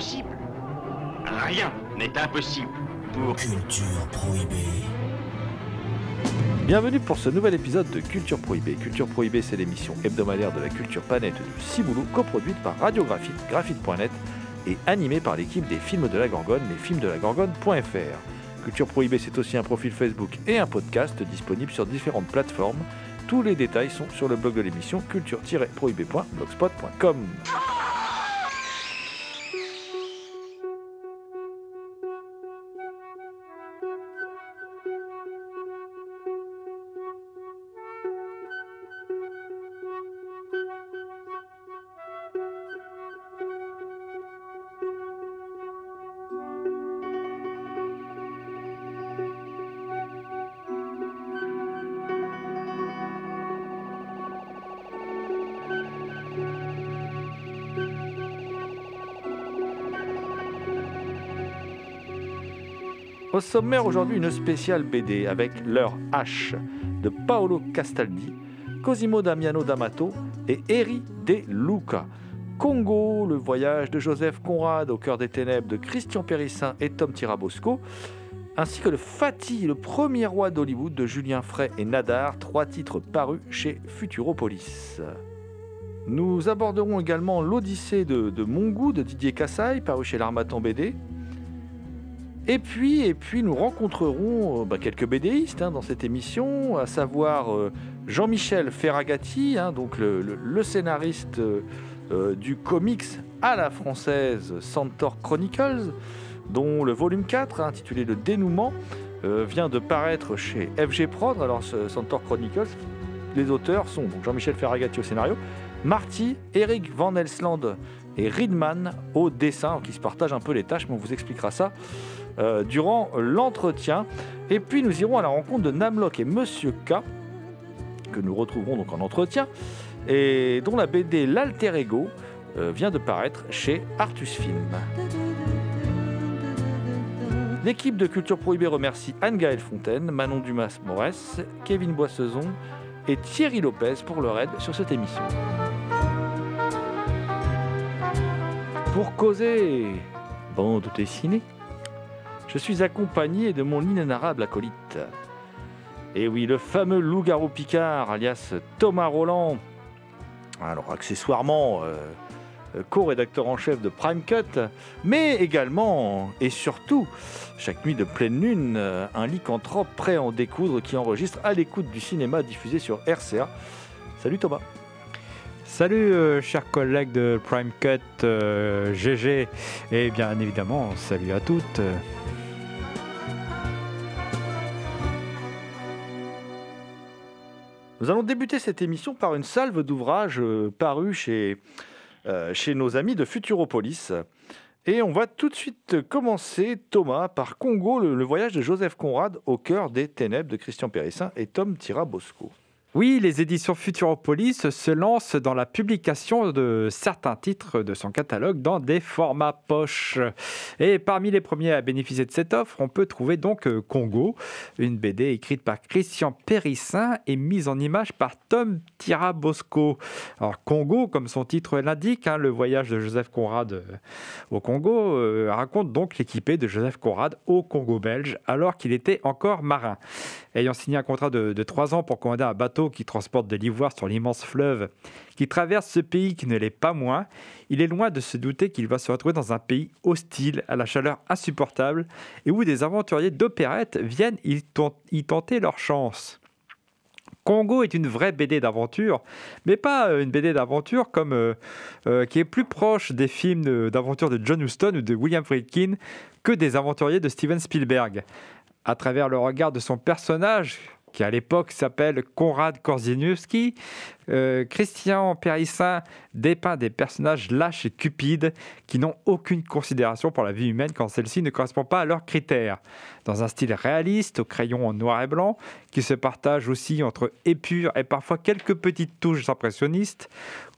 Impossible Rien n'est impossible pour... Culture prohibée. Bienvenue pour ce nouvel épisode de Culture Prohibée. Culture Prohibée, c'est l'émission hebdomadaire de la culture planète du Ciboulot, coproduite par Radiographite, graphite.net et animée par l'équipe des films de la Gorgone, lesfilmsdelagorgone.fr. Culture Prohibée, c'est aussi un profil Facebook et un podcast disponible sur différentes plateformes. Tous les détails sont sur le blog de l'émission culture-prohibée.blogspot.com. Sommaire aujourd'hui, une spéciale BD avec L'heure H de Paolo Castaldi, Cosimo Damiano D'Amato et Eri De Luca. Congo, le voyage de Joseph Conrad au cœur des ténèbres de Christian Périssin et Tom Tirabosco, ainsi que le Fatih, le premier roi d'Hollywood de Julien Frey et Nadar, trois titres parus chez Futuropolis. Nous aborderons également l'Odyssée de, de de Didier Cassaille, paru chez l'Armatan BD, et puis, et puis nous rencontrerons euh, bah, quelques BDistes hein, dans cette émission, à savoir euh, Jean-Michel Ferragati, hein, donc le, scénariste euh, du comics à la française Centaur Chronicles, dont le volume 4, hein, intitulé Le dénouement, vient de paraître chez FG Prod. Alors, ce Centaur Chronicles, les auteurs sont Jean-Michel Ferragati au scénario, Marty, Eric Van Elsland et Riedman au dessin, qui se partagent un peu les tâches, mais on vous expliquera ça euh, durant l'entretien. Et puis nous irons à la rencontre de Namlock et Monsieur K, que nous retrouverons donc en entretien, et dont la BD L'Alter Ego euh, vient de paraître chez Artus Film. L'équipe de Culture Prohibée remercie Anne-Gaëlle Fontaine, Manon Dumas-Morès, Kevin Boissezon et Thierry Lopez pour leur aide sur cette émission. Pour causer bande dessinée, je suis accompagné de mon inénarrable acolyte. Et oui, le fameux loup-garou Picard, alias Thomas Roland. Alors, accessoirement, euh, euh, co-rédacteur en chef de Prime Cut, mais également et surtout, chaque nuit de pleine lune, euh, un lycanthrope prêt à en découdre qui enregistre à l'écoute du cinéma diffusé sur RCA. Salut Thomas. Salut chers collègues de Prime Cut, GG et bien évidemment salut à toutes. Nous allons débuter cette émission par une salve d'ouvrages euh, parus chez, euh, chez nos amis de Futuropolis. Et on va tout de suite commencer, Thomas, par Congo, le, le voyage de Joseph Conrad au cœur des ténèbres de Christian Périssin et Tom Tirabosco. Oui, les éditions Futuropolis se lancent dans la publication de certains titres de son catalogue dans des formats poche. Et parmi les premiers à bénéficier de cette offre, on peut trouver donc euh, Congo, une BD écrite par Christian Périssin et mise en image par Tom Tirabosco. Alors Congo, comme son titre l'indique, hein, le voyage de Joseph Conrad euh, au Congo euh, raconte donc l'équipée de Joseph Conrad au Congo belge alors qu'il était encore marin. Ayant signé un contrat de, de trois ans pour commander un bateau qui transporte de l'ivoire sur l'immense fleuve qui traverse ce pays qui ne l'est pas moins, il est loin de se douter qu'il va se retrouver dans un pays hostile, à la chaleur insupportable, et où des aventuriers d'opérette viennent y, tenter leur chance. Congo est une vraie BD d'aventure, mais pas euh, une BD d'aventure comme euh, euh, qui est plus proche des films d'aventure de John Huston ou de William Friedkin que des aventuriers de Steven Spielberg. À travers le regard de son personnage, qui à l'époque s'appelle Konrad Korzeniowski, euh, Christian Périssin dépeint des personnages lâches et cupides qui n'ont aucune considération pour la vie humaine quand celle-ci ne correspond pas à leurs critères. Dans un style réaliste, au crayon noir et blanc, qui se partage aussi entre épure et parfois quelques petites touches impressionnistes,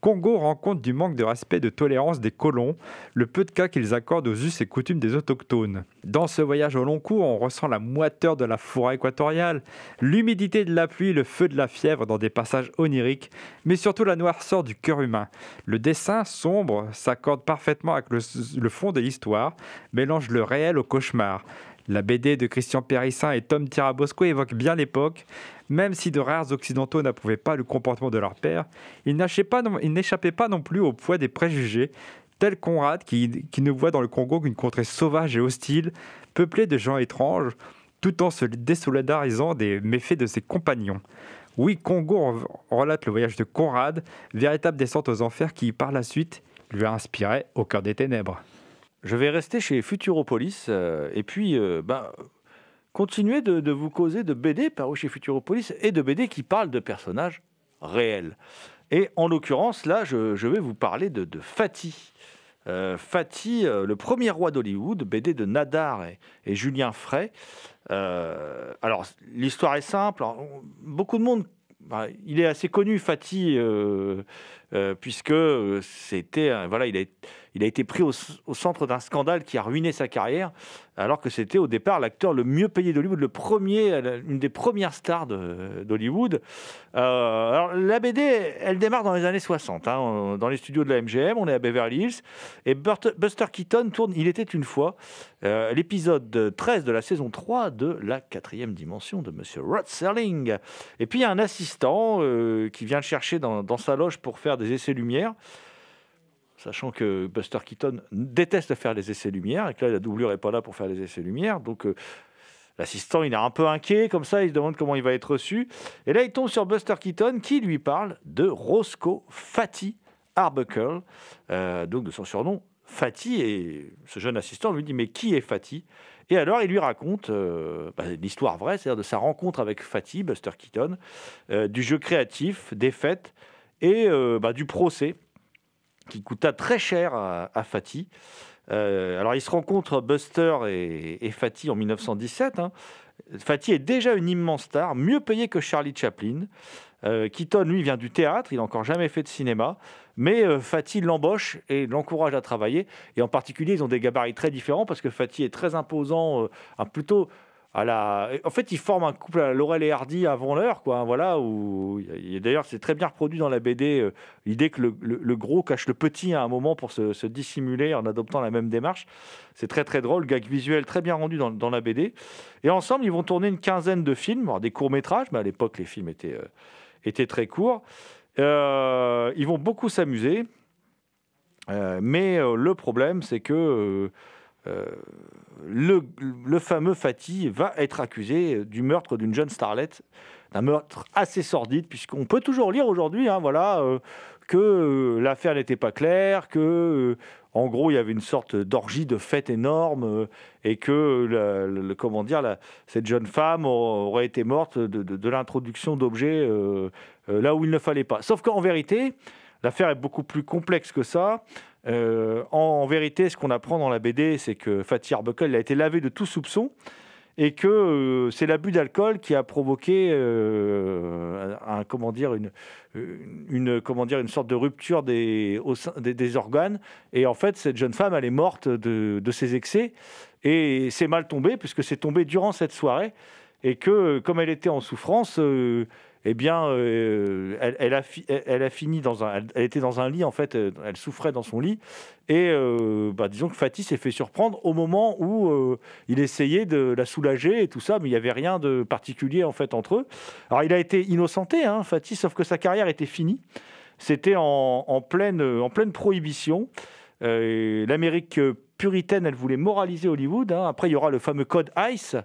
Congo rend compte du manque de respect et de tolérance des colons, le peu de cas qu'ils accordent aux us et coutumes des autochtones. Dans ce voyage au long cours, on ressent la moiteur de la forêt équatoriale, l'humidité de la pluie, le feu de la fièvre dans des passages oniriques, mais surtout la noirceur du cœur humain. Le dessin sombre s'accorde parfaitement avec le, fond de l'histoire, mélange le réel au cauchemar. La BD de Christian Périssin et Tom Tirabosco évoque bien l'époque, même si de rares occidentaux n'approuvaient pas le comportement de leur père, ils n'échappaient pas, non plus au poids des préjugés, tel Conrad qui, ne voit dans le Congo qu'une contrée sauvage et hostile, peuplée de gens étranges, tout en se désolidarisant des méfaits de ses compagnons. Oui, Congo relate le voyage de Conrad, véritable descente aux enfers qui, par la suite, lui a inspiré Au cœur des ténèbres. Je vais rester chez Futuropolis euh, et puis euh, bah, continuer de, vous causer de BD par chez Futuropolis et de BD qui parlent de personnages réels. Et en l'occurrence, là, je, vais vous parler de, Fatih. Euh, Fatih, le premier roi d'Hollywood, BD de Nadar et, Julien Frey. alors, l'histoire est simple. beaucoup de monde bah, il est assez connu, Fatih, puisque c'était, voilà, il a été pris au, centre d'un scandale qui a ruiné sa carrière, alors que c'était au départ l'acteur le mieux payé d'Hollywood, le premier, une des premières stars d'Hollywood. Euh, alors la BD, elle démarre dans les années 60, hein, dans les studios de la MGM, on est à Beverly Hills, et Buster Keaton tourne Il était une fois, euh, l'épisode 13 de la saison 3 de la quatrième dimension de Monsieur Rod Serling. Et puis il y a un assistant euh, qui vient le chercher dans, dans sa loge pour faire des essais lumière sachant que Buster Keaton déteste faire les essais lumière et que là la doublure n'est pas là pour faire les essais lumière. Donc euh, l'assistant il est un peu inquiet comme ça, il se demande comment il va être reçu. Et là il tombe sur Buster Keaton qui lui parle de Roscoe Fatty Arbuckle, euh, donc de son surnom Fatty. Et ce jeune assistant lui dit mais qui est Fatty et alors, il lui raconte euh, bah, l'histoire vraie, c'est-à-dire de sa rencontre avec Fatty, Buster Keaton, du jeu créatif, des fêtes et bah, du procès qui coûta très cher à, Fatih. Euh, alors, ils se rencontrent, Buster et, Fatih, en 1917. Hein. Fatih est déjà une immense star, mieux payé que Charlie Chaplin. Euh, Keaton, lui, vient du théâtre, il n'a encore jamais fait de cinéma, mais euh, Fatih l'embauche et l'encourage à travailler. Et en particulier, ils ont des gabarits très différents parce que Fatih est très imposant, en fait, ils forment un couple à Laurel et Hardy avant l'heure, quoi. Hein, voilà. Où d'ailleurs, c'est très bien reproduit dans la BD euh, l'idée que le, gros cache le petit à un moment pour se, dissimuler en adoptant la même démarche. C'est très très drôle, gag visuel très bien rendu dans, la BD. Et ensemble, ils vont tourner une quinzaine de films, des courts métrages, mais à l'époque, les films étaient, euh, étaient très courts. Euh, ils vont beaucoup s'amuser, mais le problème, c'est que euh, le, fameux Fatih va être accusé du meurtre d'une jeune starlette, d'un meurtre assez sordide, puisqu'on peut toujours lire aujourd'hui, hein, voilà, euh, que euh, l'affaire n'était pas claire, que en gros il y avait une sorte d'orgie de fête énorme et que le, comment dire, cette jeune femme aurait été morte de, l'introduction d'objets là où il ne fallait pas. Sauf qu'en vérité, l'affaire est beaucoup plus complexe que ça. Euh, en, vérité, ce qu'on apprend dans la BD, c'est que Fatih Arbuckle a été lavé de tout soupçon et que euh, c'est l'abus d'alcool qui a provoqué euh, comment dire, une, sorte de rupture des, organes. Et en fait, cette jeune femme, elle est morte de, de ses excès. Et c'est mal tombé, puisque c'est tombé durant cette soirée. Et que, comme elle était en souffrance, eh bien, euh, elle, a fini dans un, elle, était dans un lit en fait, euh, elle souffrait dans son lit, et euh, bah, disons que Fatih s'est fait surprendre au moment où il essayait de la soulager et tout ça, mais il n'y avait rien de particulier en fait entre eux. Alors, il a été innocenté, hein, Fatih, sauf que sa carrière était finie. C'était en, pleine, en pleine prohibition. L'Amérique puritaine, elle voulait moraliser Hollywood. Hein. Après, il y aura le fameux code ICE,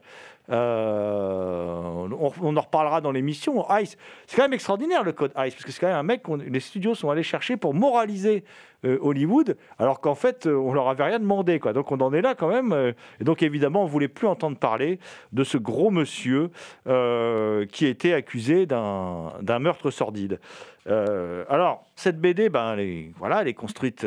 Euh, on, en reparlera dans l'émission. Ice, c'est quand même extraordinaire le code Ice, parce que c'est quand même un mec que les studios sont allés chercher pour moraliser euh, Hollywood, alors qu'en fait, euh, on leur avait rien demandé. Quoi. Donc on en est là quand même. et donc évidemment, on voulait plus entendre parler de ce gros monsieur qui était accusé d'un meurtre sordide. Alors, cette BD, ben, voilà, elle est construite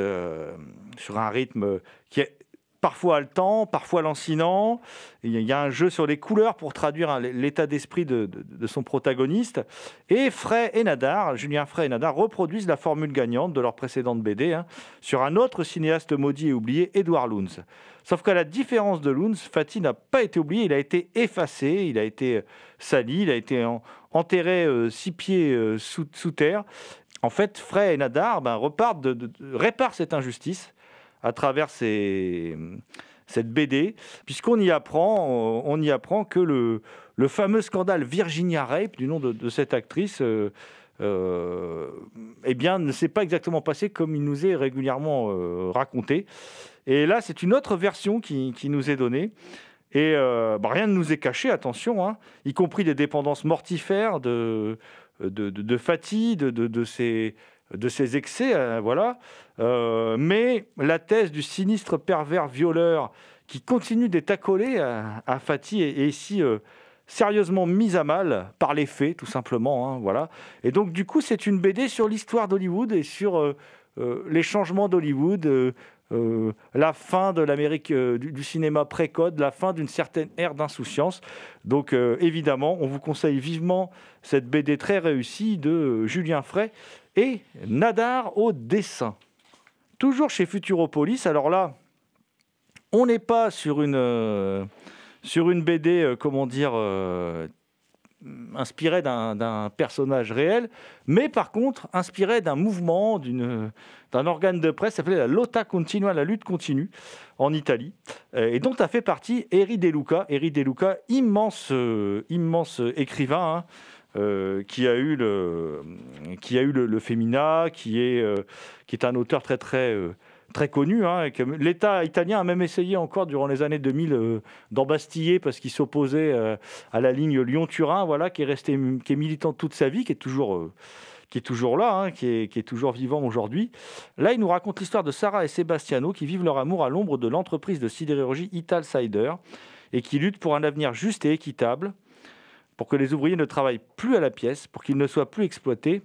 sur un rythme qui est parfois haletant, parfois lancinant. Il y a- un jeu sur les couleurs pour traduire hein, l'état d'esprit de, son protagoniste. Et Frey et Nadar, Julien Frey et Nadar, reproduisent la formule gagnante de leur précédente BD hein, sur un autre cinéaste maudit et oublié, Edouard Loons. Sauf qu'à la différence de Loons, Fatih n'a pas été oublié, il a été effacé, il a été euh, sali, il a été en- enterré euh, six pieds euh, sous, terre. En fait, Frey et Nadar ben, repartent réparent cette injustice à travers ces- cette BD, puisqu'on y apprend, on y apprend que le, fameux scandale Virginia Rape, du nom de, cette actrice, euh, euh, eh bien, ne s'est pas exactement passé comme il nous est régulièrement euh, raconté. Et là, c'est une autre version qui, nous est donnée. Et euh, bah, rien ne nous est caché, attention, hein, y compris des dépendances mortifères de, de, de, de ses, de ses excès, euh, voilà. Euh, mais la thèse du sinistre pervers violeur qui continue d'être accolé à, à Fatih est, est ici euh, sérieusement mise à mal par les faits, tout simplement. hein, voilà. Et donc, du coup, c'est une BD sur l'histoire d'Hollywood et sur euh, euh, les changements d'Hollywood, euh, euh, la fin de l'Amérique euh, du, cinéma précode, la fin d'une certaine ère d'insouciance. Donc, euh, évidemment, on vous conseille vivement cette BD très réussie de euh, Julien Frey et Nadar au dessin. Toujours chez Futuropolis. Alors là, on n'est pas sur une, euh, BD, euh, comment dire, euh, inspirée d'un personnage réel, mais par contre inspirée d'un mouvement, d'un organe de presse s'appelait la Lotta Continua, la lutte continue, en Italie, et dont a fait partie Eri De Luca. Eri De Luca, immense, immense écrivain, hein, euh, qui a eu le, qui a eu le, Femina, qui est, euh, qui est un auteur très très euh, très connu. hein, L'État italien a même essayé encore durant les années 2000 euh, d'embastiller parce qu'il s'opposait à la ligne Lyon-Turin, voilà, qui est resté, qui est militant toute sa vie, qui est toujours qui est toujours là, hein, qui, est, qui est toujours vivant aujourd'hui. Là, il nous raconte l'histoire de Sarah et Sebastiano qui vivent leur amour à l'ombre de l'entreprise de sidérurgie Italsider et qui luttent pour un avenir juste et équitable, pour que les ouvriers ne travaillent plus à la pièce, pour qu'ils ne soient plus exploités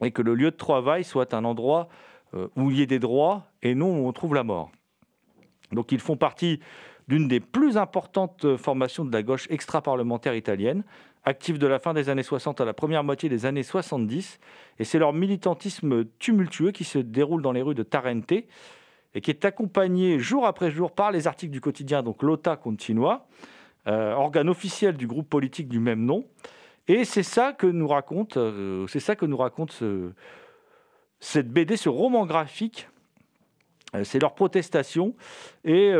et que le lieu de travail soit un endroit euh, où il y ait des droits et non où on trouve la mort. Donc ils font partie d'une des plus importantes formations de la gauche extra-parlementaire italienne, active de la fin des années 60 à la première moitié des années 70, et c'est leur militantisme tumultueux qui se déroule dans les rues de Tarente et qui est accompagné jour après jour par les articles du quotidien, donc Lotta Continua, euh, organe officiel du groupe politique du même nom. Et c'est ça que nous raconte, euh, c'est ça que nous raconte ce- cette BD, ce roman graphique. Euh, C'est leur protestation et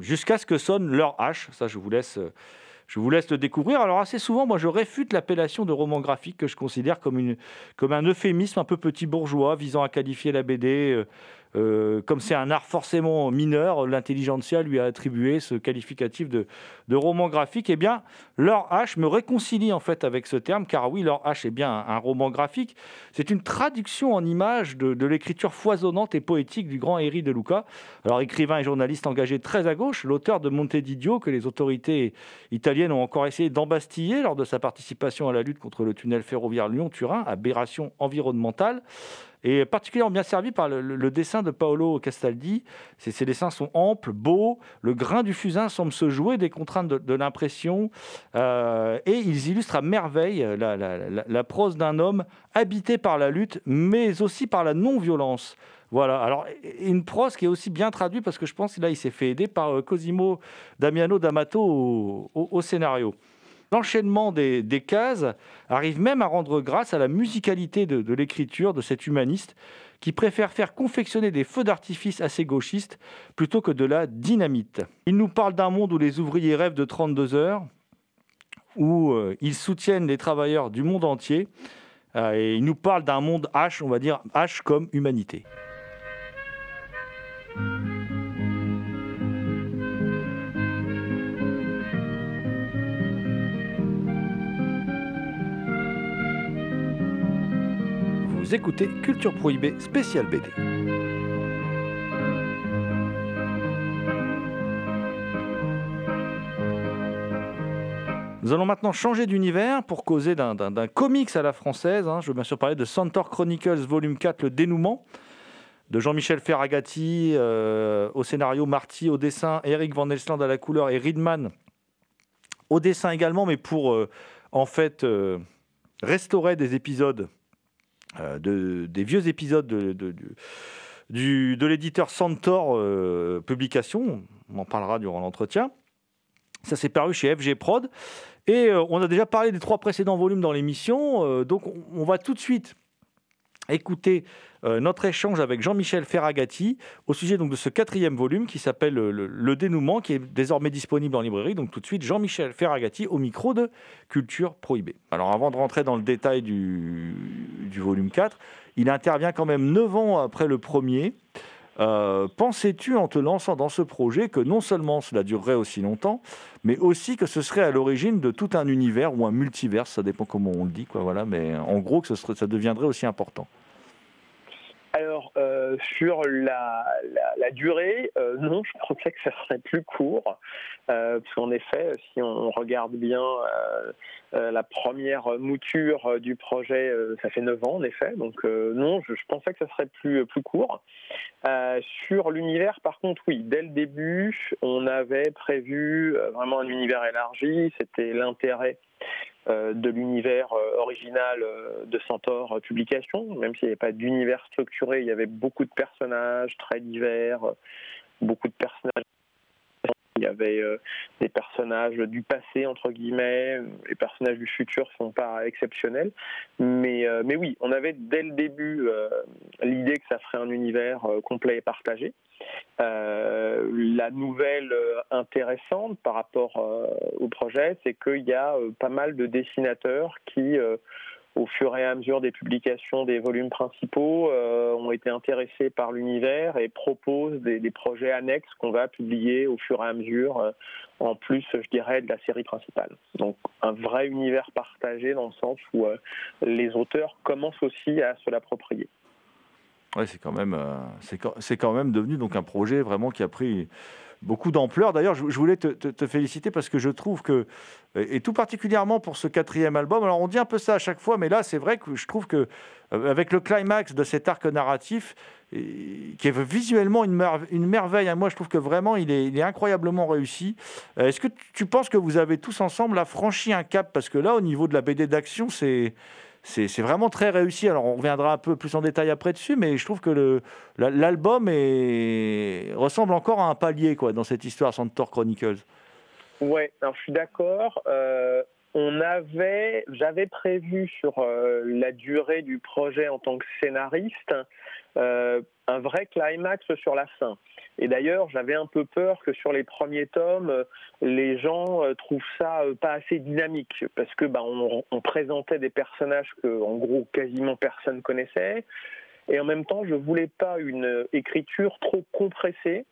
jusqu'à ce que sonne leur hache. Ça, je vous laisse. Je vous laisse le découvrir. Alors assez souvent, moi, je réfute l'appellation de roman graphique que je considère comme, une, comme un euphémisme un peu petit bourgeois visant à qualifier la BD. Euh, comme c'est un art forcément mineur, l'intelligentsia lui a attribué ce qualificatif de, roman graphique. Eh bien, leur H me réconcilie en fait avec ce terme, car oui, leur H est bien un, roman graphique. C'est une traduction en images de, l'écriture foisonnante et poétique du grand Eri de Luca. Alors, écrivain et journaliste engagé très à gauche, l'auteur de Monte d'Idio, que les autorités italiennes ont encore essayé d'embastiller lors de sa participation à la lutte contre le tunnel ferroviaire Lyon-Turin, aberration environnementale et particulièrement bien servi par le, dessin de Paolo Castaldi. Ces, dessins sont amples, beaux, le grain du fusain semble se jouer des contraintes de, l'impression, euh, et ils illustrent à merveille la, prose d'un homme habité par la lutte, mais aussi par la non-violence. Voilà, alors une prose qui est aussi bien traduite parce que je pense que là il s'est fait aider par euh, Cosimo Damiano D'Amato au scénario. L'enchaînement des, cases arrive même à rendre grâce à la musicalité de, de l'écriture de cet humaniste qui préfère faire confectionner des feux d'artifice assez gauchistes plutôt que de la dynamite. Il nous parle d'un monde où les ouvriers rêvent de 32 heures, où euh, ils soutiennent les travailleurs du monde entier, euh, et il nous parle d'un monde H, on va dire H comme humanité. Écoutez Culture Prohibée spécial BD. Nous allons maintenant changer d'univers pour causer d'un comics à la française. Hein. Je veux bien sûr parler de Centaur Chronicles Volume 4, Le dénouement, de Jean-Michel Ferragati euh, au scénario, Marty au dessin, Eric Van Elsland à la couleur et Riedman au dessin également, mais pour euh, en fait euh, restaurer des épisodes, de, des vieux épisodes de, de, de l'éditeur Centaur Publication. On en parlera durant l'entretien. Ça s'est paru chez FG Prod. Et euh, on a déjà parlé des trois précédents volumes dans l'émission, euh, donc on, va tout de suite écouter euh, notre échange avec Jean-Michel Ferragati au sujet donc de ce quatrième volume qui s'appelle le, dénouement, qui est désormais disponible en librairie. Donc tout de suite, Jean-Michel Ferragati au micro de Culture Prohibée. Alors avant de rentrer dans le détail du, volume 4, il intervient quand même 9 ans après le premier. Euh, pensais-tu en te lançant dans ce projet que non seulement cela durerait aussi longtemps, mais aussi que ce serait à l'origine de tout un univers ou un multivers, ça dépend comment on le dit, quoi, voilà, mais en gros que ça deviendrait aussi important alors, euh, sur la, durée, euh, non, je pensais que ça serait plus court, euh, parce qu'en effet, si on regarde bien la première mouture du projet, ça fait 9 ans, en effet, donc non, je, pensais que ça serait plus, plus court. sur l'univers, par contre, oui, dès le début, on avait prévu vraiment un univers élargi, c'était l'intérêt euh, de l'univers euh, original euh, de Centaure Publication, même s'il n'y avait pas d'univers structuré, il y avait beaucoup de personnages très divers, beaucoup de personnages. Il y avait des personnages du passé, entre guillemets, les personnages du futur sont pas exceptionnels. Mais, mais oui, on avait dès le début l'idée que ça ferait un univers complet et partagé. Euh, la nouvelle euh, intéressante par rapport euh, au projet, c'est qu'il y a pas mal de dessinateurs qui au fur et à mesure des publications des volumes principaux, ont été intéressés par l'univers et proposent des, projets annexes qu'on va publier au fur et à mesure, en plus, je dirais, de la série principale. Donc, un vrai univers partagé dans le sens où les auteurs commencent aussi à se l'approprier. Ouais, c'est quand même, euh, c'est même devenu donc un projet vraiment qui a pris beaucoup d'ampleur. D'ailleurs, je, voulais te, féliciter parce que je trouve que, et tout particulièrement pour ce quatrième album, alors on dit un peu ça à chaque fois, mais là, c'est vrai que je trouve que euh, avec le climax de cet arc narratif, qui est visuellement une, une merveille, hein, moi je trouve que vraiment il est, incroyablement réussi. Euh, est-ce que tu penses que vous avez tous ensemble franchi un cap? Parce que là, au niveau de la BD d'action, c'est c'est vraiment très réussi. Alors, on reviendra un peu plus en détail après dessus, mais je trouve que l'album ressemble encore à un palier dans cette histoire Centaur Chronicles. Ouais, alors je suis d'accord. Euh, on avait, j'avais prévu sur euh, la durée du projet en tant que scénariste euh, un vrai climax sur la fin. Et d'ailleurs, j'avais un peu peur que sur les premiers tomes, euh, les gens trouvent ça pas assez dynamique, parce que bah, on, on présentait des personnages que, en gros, quasiment personne connaissait. Et en même temps, je voulais pas une écriture trop compressée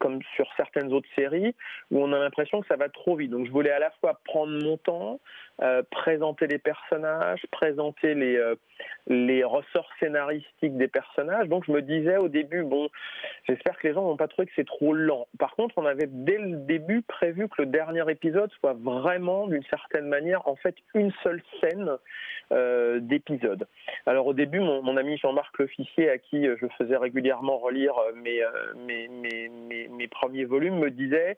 comme sur certaines autres séries, où on a l'impression que ça va trop vite. Donc je voulais à la fois prendre mon temps, euh, présenter les personnages, présenter les, euh, les ressorts scénaristiques des personnages. Donc je me disais au début, bon, j'espère que les gens n'ont pas trouvé que c'est trop lent. Par contre, on avait dès le début prévu que le dernier épisode soit vraiment, d'une certaine manière, en fait, une seule scène euh, d'épisode. Alors au début, mon, ami Jean-Marc L'Officier, à qui je faisais régulièrement relire mes, mes, mes premiers volumes me disaient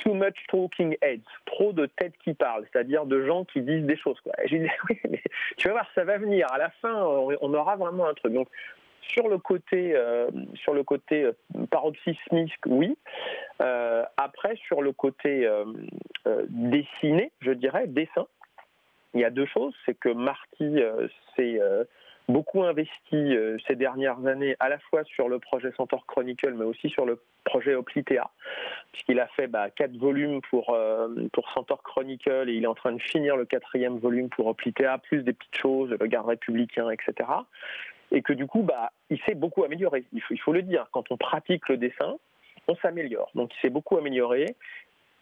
too much talking heads, trop de têtes qui parlent, c'est-à-dire de gens qui disent des choses. Quoi. Oui, mais tu vas voir, ça va venir. À la fin, on aura vraiment un truc. Donc, sur le côté, euh, sur le côté euh, paroxysmique, oui. Euh, après, sur le côté dessiné, je dirais, dessin, il y a deux choses. C'est que Marty, c'est beaucoup investi euh, ces dernières années à la fois sur le projet Centaur Chronicle mais aussi sur le projet Oplitea puisqu'il a fait bah, quatre volumes pour, euh, pour Centaur Chronicle et il est en train de finir le quatrième volume pour Oplitea plus des petites choses, le garde républicain, etc. Et que du coup, bah, il s'est beaucoup amélioré. Il faut, il faut le dire, quand on pratique le dessin, on s'améliore. Donc il s'est beaucoup amélioré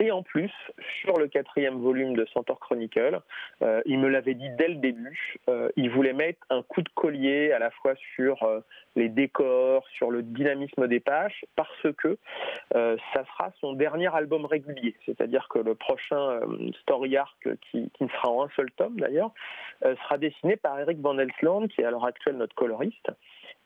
Et en plus, sur le quatrième volume de Centaur Chronicle, euh, il me l'avait dit dès le début, euh, il voulait mettre un coup de collier à la fois sur euh, les décors, sur le dynamisme des pages, parce que ça sera son dernier album régulier. C'est-à-dire que le prochain story arc, qui, qui, ne sera en un seul tome d'ailleurs, sera dessiné par Eric Van Elsland, qui est à l'heure actuelle notre coloriste.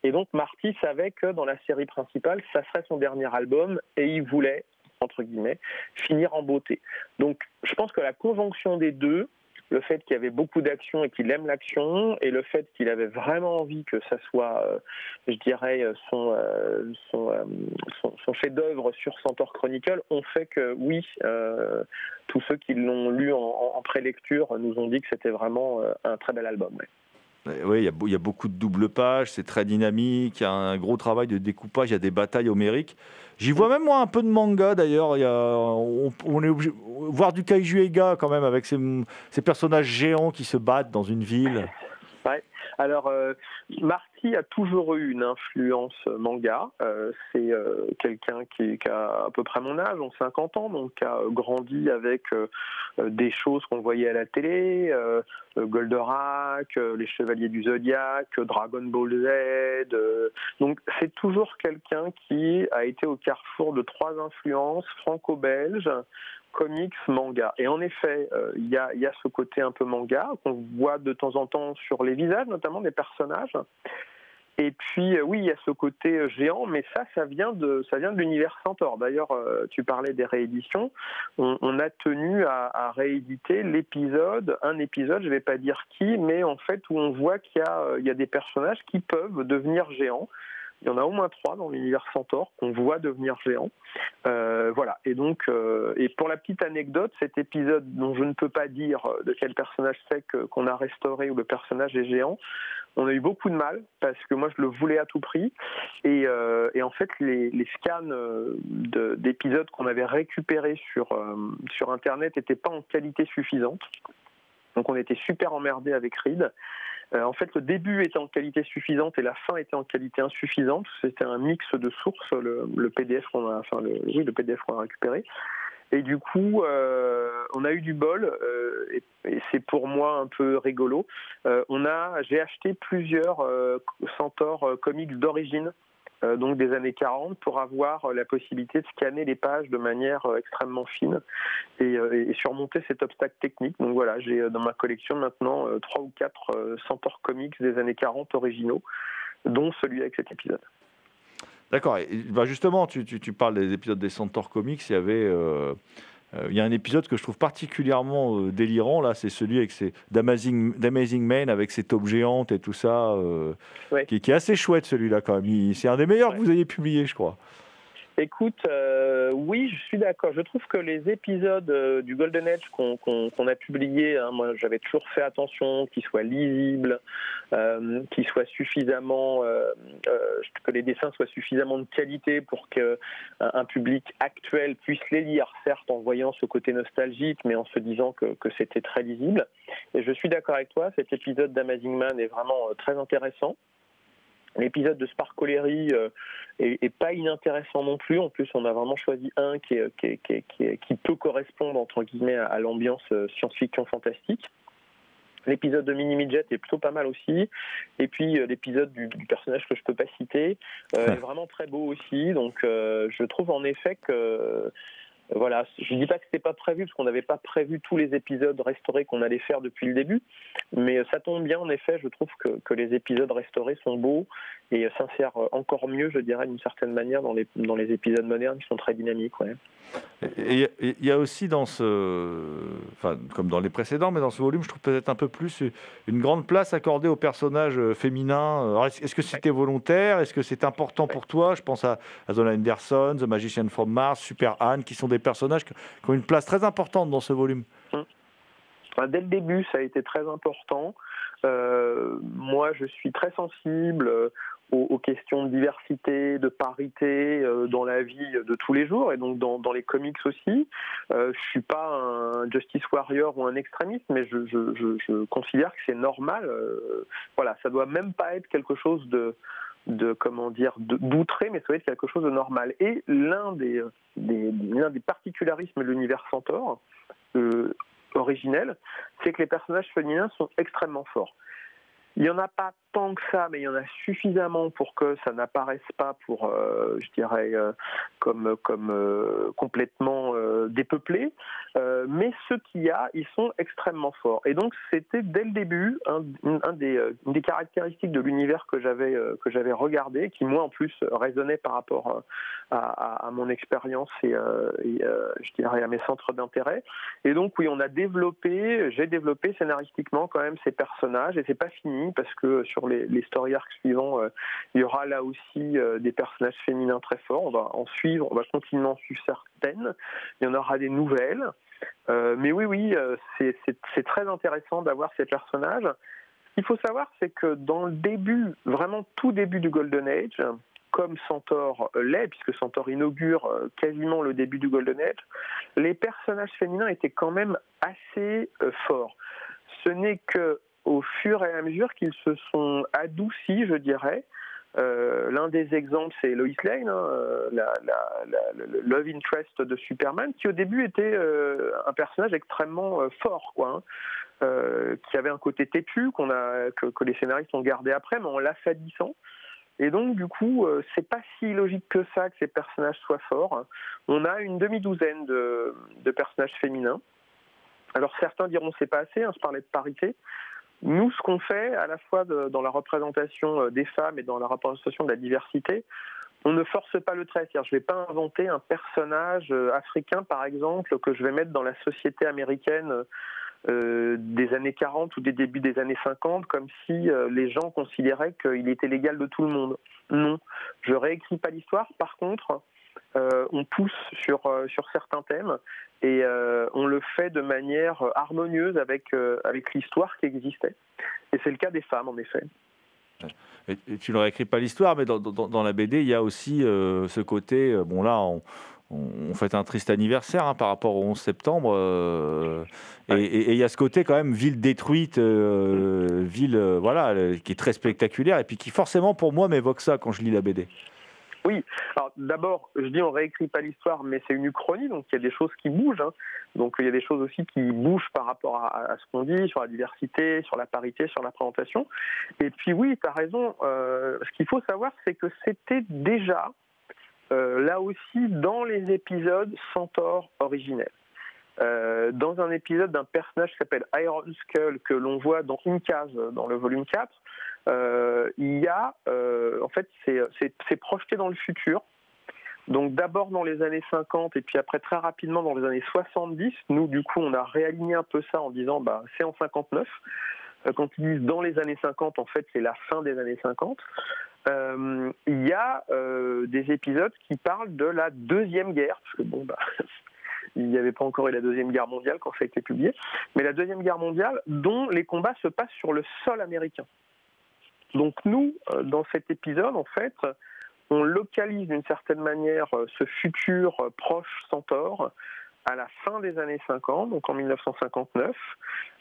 Et donc Marty savait que dans la série principale, ça serait son dernier album et il voulait entre guillemets, finir en beauté. Donc je pense que la conjonction des deux, le fait qu'il y avait beaucoup d'action et qu'il aime l'action, et le fait qu'il avait vraiment envie que ça soit, euh, je dirais, son, euh, euh, son, son, chef-d'œuvre sur Centaur Chronicle, ont fait que oui, tous ceux qui l'ont lu en, en prélecture nous ont dit que c'était vraiment un très bel album. Oui, il y, a beaucoup de double pages, c'est très dynamique, il y a un gros travail de découpage, il y a des batailles homériques. J'y vois même moi un peu de manga d'ailleurs. On, est obligé voir du kaiju Ega quand même avec ces personnages géants qui se battent dans une ville. Alors, euh, Marty a toujours eu une influence manga. Euh, c'est euh, quelqu'un qui, a à peu près mon âge, donc 50 ans, donc qui a grandi avec des choses qu'on voyait à la télé, Goldorak, Les Chevaliers du Zodiaque, Dragon Ball Z. donc, c'est toujours quelqu'un qui a été au carrefour de trois influences franco-belges comics, manga. Et en effet, euh, il y, a, ce côté un peu manga qu'on voit de temps en temps sur les visages, notamment des personnages. Et puis euh, oui, il y a ce côté euh, géant, mais ça, ça vient de, ça vient de l'univers Centaure. D'ailleurs, tu parlais des rééditions. On, a tenu à, rééditer l'épisode, un épisode, je vais pas dire qui, mais en fait où on voit qu'il y, y a des personnages qui peuvent devenir géants. Il y en a au moins trois dans l'univers Centaure qu'on voit devenir géants. Euh, voilà. Et donc, euh, et pour la petite anecdote, cet épisode dont je ne peux pas dire de quel personnage c'est qu'on a restauré ou le personnage est géant, on a eu beaucoup de mal parce que moi je le voulais à tout prix. Et, euh, en fait, les, scans d'épisodes qu'on avait récupérés sur, sur Internet n'étaient pas en qualité suffisante. Donc on était super emmerdé avec Reed. Euh, en fait, le début était en qualité suffisante et la fin était en qualité insuffisante. C'était un mix de sources, le, PDF qu'on a, enfin oui, le PDF qu'on a récupéré. Et du coup, euh, on a eu du bol, euh, et, c'est pour moi un peu rigolo. on a, j'ai acheté plusieurs Centaur comics d'origine donc des années 40, pour avoir euh, la possibilité de scanner les pages de manière euh, extrêmement fine et, surmonter cet obstacle technique. Donc voilà, j'ai dans ma collection maintenant trois ou quatre Centaur Comics des années 40 originaux, dont celui avec cet épisode. D'accord. Bah justement, tu, parles des épisodes des Centaur Comics. Il y avait euh, il y a un épisode que je trouve particulièrement euh, délirant, là, c'est celui avec d'Amazing, d'Amazing Man avec ses taupes géantes et tout ça, euh, qui, qui, est assez chouette celui-là quand même. C'est un des meilleurs que vous ayez publié, je crois. Écoute, euh, oui, je suis d'accord. Je trouve que les épisodes euh, du Golden Age qu'on a publiés, hein, moi j'avais toujours fait attention qu'ils soient lisibles, euh, qu'ils soient suffisamment, que les dessins soient suffisamment de qualité pour qu'un un public actuel puisse les lire, certes en voyant ce côté nostalgique, mais en se disant que, que c'était très lisible. Et je suis d'accord avec toi, cet épisode d'Amazing Man est vraiment très intéressant. L'épisode de Sparkolery euh, est, pas inintéressant non plus. En plus, on a vraiment choisi un qui, qui, peut correspondre entre guillemets à, l'ambiance euh, science-fiction fantastique. L'épisode de Mini Midget est plutôt pas mal aussi. Et puis euh, l'épisode du, personnage que je peux pas citer est vraiment très beau aussi. Donc je trouve en effet que voilà, je ne dis pas que ce n'était pas prévu, parce qu'on n'avait pas prévu tous les épisodes restaurés qu'on allait faire depuis le début, mais ça tombe bien, en effet, je trouve que, que les épisodes restaurés sont beaux et s'insèrent encore mieux, je dirais, d'une certaine manière, dans les, dans les épisodes modernes qui sont très dynamiques. Ouais. Et il y a aussi dans ce, enfin, comme dans les précédents, mais dans ce volume, je trouve peut-être un peu plus une grande place accordée aux personnages euh, féminins. Est-ce que c'était volontaire? Est-ce que c'est important pour toi? Je pense à, à Zona Anderson, The Magician from Mars, Super Anne, qui sont des personnages qui ont une place très importante dans ce volume. Hum. Dès le début, ça a été très important. Euh, moi, je suis très sensible aux, questions de diversité, de parité euh, dans la vie de tous les jours et donc dans, les comics aussi. Euh, je suis pas un justice warrior ou un extrémiste, mais je, je, considère que c'est normal. Euh, voilà, ça doit même pas être quelque chose de de comment dire d'outrer, mais ça être quelque chose de normal. Et l'un des, l'un des particularismes de l'univers Centaure euh, originel, c'est que les personnages féminins sont extrêmement forts. Il n'y en a pas tant que ça, mais il y en a suffisamment pour que ça n'apparaisse pas pour, euh, je dirais, euh, comme, comme euh, complètement dépeuplé. mais ceux qu'il y a, ils sont extrêmement forts. Et donc, c'était dès le début un, des, une des caractéristiques de l'univers que j'avais que regardé, qui moi en plus résonnait par rapport à, à, mon expérience et, et je dirais à mes centres d'intérêt. Et donc, oui, on a développé, j'ai développé scénaristiquement quand même ces personnages, et c'est pas fini parce que sur les, story arcs suivants, euh, il y aura là aussi euh, des personnages féminins très forts. On va en suivre, on va continuer en suivre certaines. Il y en aura des nouvelles. Euh, mais oui, oui, c'est très intéressant d'avoir ces personnages. Ce qu'il faut savoir, c'est que dans le début, vraiment tout début du Golden Age, comme Centaure l'est, puisque Centaure inaugure quasiment le début du Golden Age, les personnages féminins étaient quand même assez forts. Ce n'est que au fur et à mesure qu'ils se sont adoucis, je dirais. Euh, l'un des exemples, c'est Lois Lane, hein, euh, la, love interest de Superman, qui au début était euh, un personnage extrêmement fort, quoi, hein, qui avait un côté têtu qu'on a, que, les scénaristes ont gardé après, mais en l'affadissant. Et donc, du coup, c'est pas si logique que ça que ces personnages soient forts. On a une demi-douzaine de, de, personnages féminins. Alors, certains diront c'est pas assez, hein, je parlais de parité. Nous, ce qu'on fait, à la fois dans la représentation euh, des femmes et dans la représentation de la diversité, on ne force pas le trait. C'est-à-dire, je ne vais pas inventer un personnage euh, africain, par exemple, que je vais mettre dans la société américaine euh, des années 40 ou des débuts des années 50, comme si les gens considéraient qu'il était légal de tout le monde. Non, je réécris pas l'histoire. Par contre, euh, on pousse sur, euh, sur certains thèmes et euh, on le fait de manière harmonieuse avec, avec l'histoire qui existait. Et c'est le cas des femmes, en effet. Et, tu ne réécris pas l'histoire, mais dans, dans, la BD, il y a aussi ce côté, bon là, on, on, fait un triste anniversaire hein, par rapport au 11 septembre, et il y a ce côté quand même ville détruite, ville voilà, qui est très spectaculaire, et puis qui forcément pour moi m'évoque ça quand je lis la BD. Oui, alors d'abord, je dis on réécrit pas l'histoire, mais c'est une uchronie, donc il y a des choses qui bougent. Hein. Donc il y a des choses aussi qui bougent par rapport à, ce qu'on dit sur la diversité, sur la parité, sur la présentation. Et puis oui, tu as raison, euh, ce qu'il faut savoir, c'est que c'était déjà, euh, là aussi, dans les épisodes Centaure originels. Euh, dans un épisode d'un personnage qui s'appelle Iron Skull que l'on voit dans Incas dans le volume 4, euh, il y a, euh, en fait, c'est projeté dans le futur. Donc d'abord dans les années 50 et puis après très rapidement dans les années 70. Nous, du coup, on a réaligné un peu ça en disant, bah, c'est en 59. Euh, quand ils disent dans les années 50, en fait, c'est la fin des années 50. il y a des épisodes qui parlent de la deuxième guerre, parce que bon, bah, il n'y avait pas encore eu la deuxième guerre mondiale quand ça a été publié, mais la deuxième guerre mondiale dont les combats se passent sur le sol américain. Donc nous, euh, dans cet épisode, en fait, on localise d'une certaine manière euh, ce futur euh, proche centaure à la fin des années 50, donc en 1959,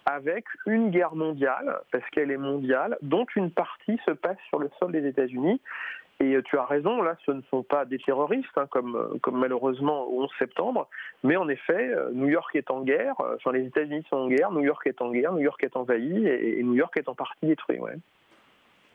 avec une guerre mondiale, parce qu'elle est mondiale, dont une partie se passe sur le sol des États-Unis. Et tu as raison, là, ce ne sont pas des terroristes, hein, comme, comme malheureusement au 11 septembre, mais en effet, New York est en guerre, enfin les États-Unis sont en guerre, New York est en guerre, New York est envahi, et, New York est en partie détruit.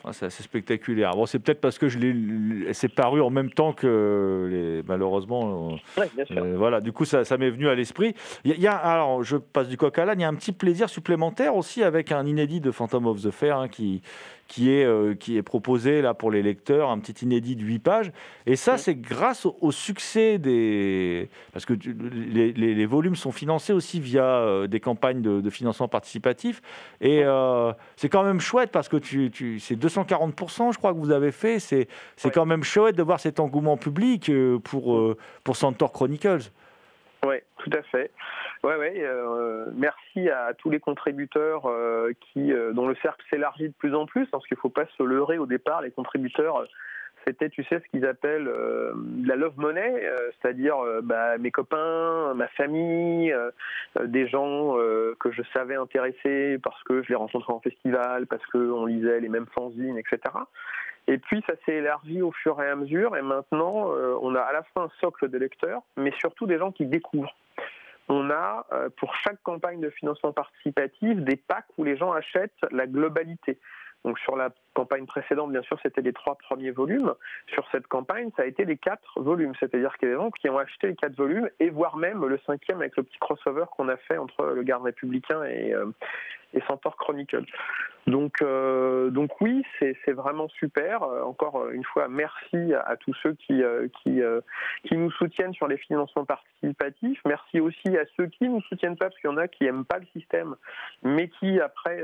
Ah, c'est assez spectaculaire. Bon, c'est peut-être parce que je l'ai, c'est paru en même temps que les, malheureusement. Euh, bien sûr. Euh, voilà, du coup, ça, ça m'est venu à l'esprit. Il y, a, alors, je passe du coq à l'âne. Il y a un petit plaisir supplémentaire aussi avec un inédit de Phantom of the Fair hein, qui, qui est, euh, qui est proposé là pour les lecteurs, un petit inédit de 8 pages. Et ça, c'est grâce au, succès des... Parce que les, les, volumes sont financés aussi via euh, des campagnes de, financement participatif. Et euh, c'est quand même chouette parce que tu, tu c'est 240%, je crois, que vous avez fait. C'est c'est quand même chouette de voir cet engouement public pour, pour Centaur Chronicles. Oui, tout à fait. Ouais, ouais. Euh, merci à tous les contributeurs euh, qui, euh, dont le cercle s'élargit de plus en plus, parce qu'il ne faut pas se leurrer au départ. Les contributeurs, c'était, tu sais, ce qu'ils appellent la love money, c'est-à-dire bah, mes copains, ma famille, des gens que je savais intéresser parce que je les rencontrais en festival, parce qu'on lisait les mêmes fanzines, etc. Et puis ça s'est élargi au fur et à mesure, et maintenant on a à la fois un socle de lecteurs, mais surtout des gens qui découvrent on a pour chaque campagne de financement participatif des packs où les gens achètent la globalité. Donc sur la campagne précédente, bien sûr, c'était les trois premiers volumes. Sur cette campagne, ça a été les quatre volumes. C'est-à-dire qu'il y a des gens qui ont acheté les quatre volumes et voire même le cinquième avec le petit crossover qu'on a fait entre le garde républicain et, euh, et Centaur Chronicle. Donc, euh, donc oui, c'est vraiment super. Euh, encore une fois, merci à, tous ceux qui, euh, qui, nous soutiennent sur les financements participatifs. Merci aussi à ceux qui nous soutiennent pas, parce qu'il y en a qui aiment pas le système, mais qui après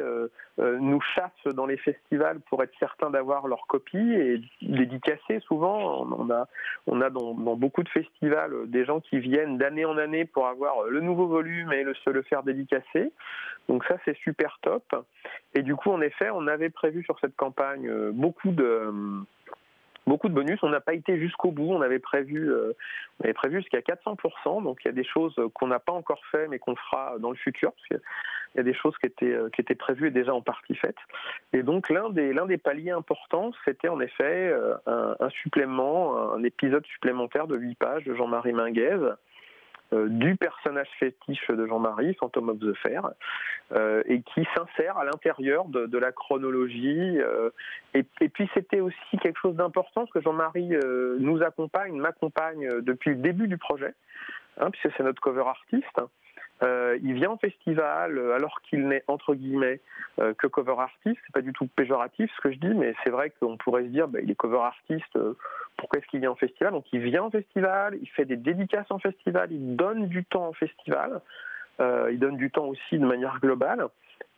nous chassent dans les festivals pour être certains d'avoir leur copie et dédicacés souvent. On a, on a dans, dans, beaucoup de festivals des gens qui viennent d'année en année pour avoir le nouveau volume et le, se le faire dédicacer. Donc ça, c'est super top. Et du coup, en effet, on avait prévu sur cette campagne euh, beaucoup de beaucoup de bonus. On n'a pas été jusqu'au bout. On avait prévu, euh, prévu jusqu'à 400%. Donc il y a des choses qu'on n'a pas encore fait, mais qu'on fera dans le futur, qu'il y a des choses qui étaient qui étaient prévues et déjà en partie faites. Et donc l'un des l'un des paliers importants, c'était en effet euh, un, un, supplément, un épisode supplémentaire de 8 pages de Jean-Marie Minguez euh, du personnage fétiche de Jean-Marie, Phantom of the Fair, euh, et qui s'insère à l'intérieur de, la chronologie. Euh, et, puis c'était aussi quelque chose d'important, que Jean-Marie nous accompagne, m'accompagne depuis le début du projet, hein, puisque c'est notre cover artiste. Euh, il vient en festival euh, alors qu'il n'est entre guillemets euh, que cover artiste. C'est pas du tout péjoratif ce que je dis, mais c'est vrai qu'on pourrait se dire, bah, il est cover artiste. pourquoi est-ce qu'il vient en festival? Donc il vient en festival, il fait des dédicaces en festival, il donne du temps en festival. il donne du temps aussi de manière globale.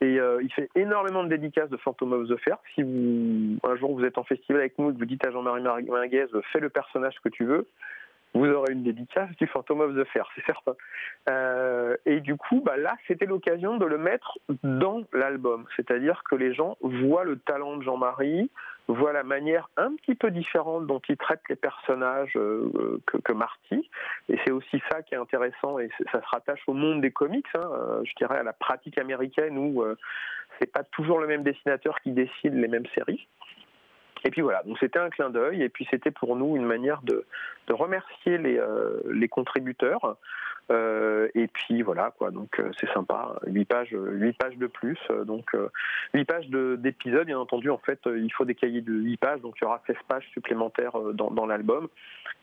Et il fait énormément de dédicaces de Phantom of the Fair. Si vous, un jour vous êtes en festival avec nous vous dites à Jean-Marie Minguez, fais le personnage que tu veux, vous aurez une dédicace du Phantom of the Fair, c'est certain. Euh, et du coup, bah là, c'était l'occasion de le mettre dans l'album. C'est-à-dire que les gens voient le talent de Jean-Marie, voient la manière un petit peu différente dont il traite les personnages euh, que, Marty. Et c'est aussi ça qui est intéressant, et ça se rattache au monde des comics, hein, euh, je dirais à la pratique américaine où c'est pas toujours le même dessinateur qui décide les mêmes séries. Et puis voilà, donc c'était un clin d'œil, et puis c'était pour nous une manière de, remercier les, euh, contributeurs. Euh, et puis voilà quoi, donc euh, c'est sympa, 8 pages, 8 pages de plus, donc 8 pages d'épisodes, bien entendu, en fait, il faut des cahiers de 8 pages, donc il y aura 16 pages supplémentaires dans l'album,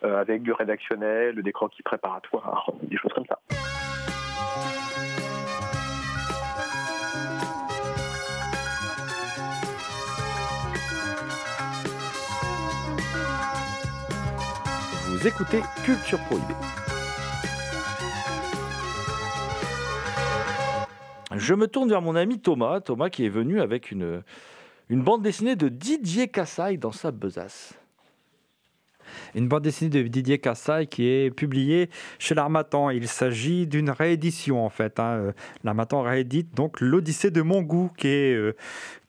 avec du rédactionnel, des croquis préparatoires, des choses comme ça. Écoutez Culture Prohibée. Je me tourne vers mon ami Thomas, Thomas qui est venu avec une, bande dessinée de Didier Cassaille dans sa besace une bande dessinée de Didier Cassaille qui est publiée chez l'Armatan. Il s'agit d'une réédition en fait. Hein. Euh, L'Armatan réédite donc l'Odyssée de mon goût qui est, euh,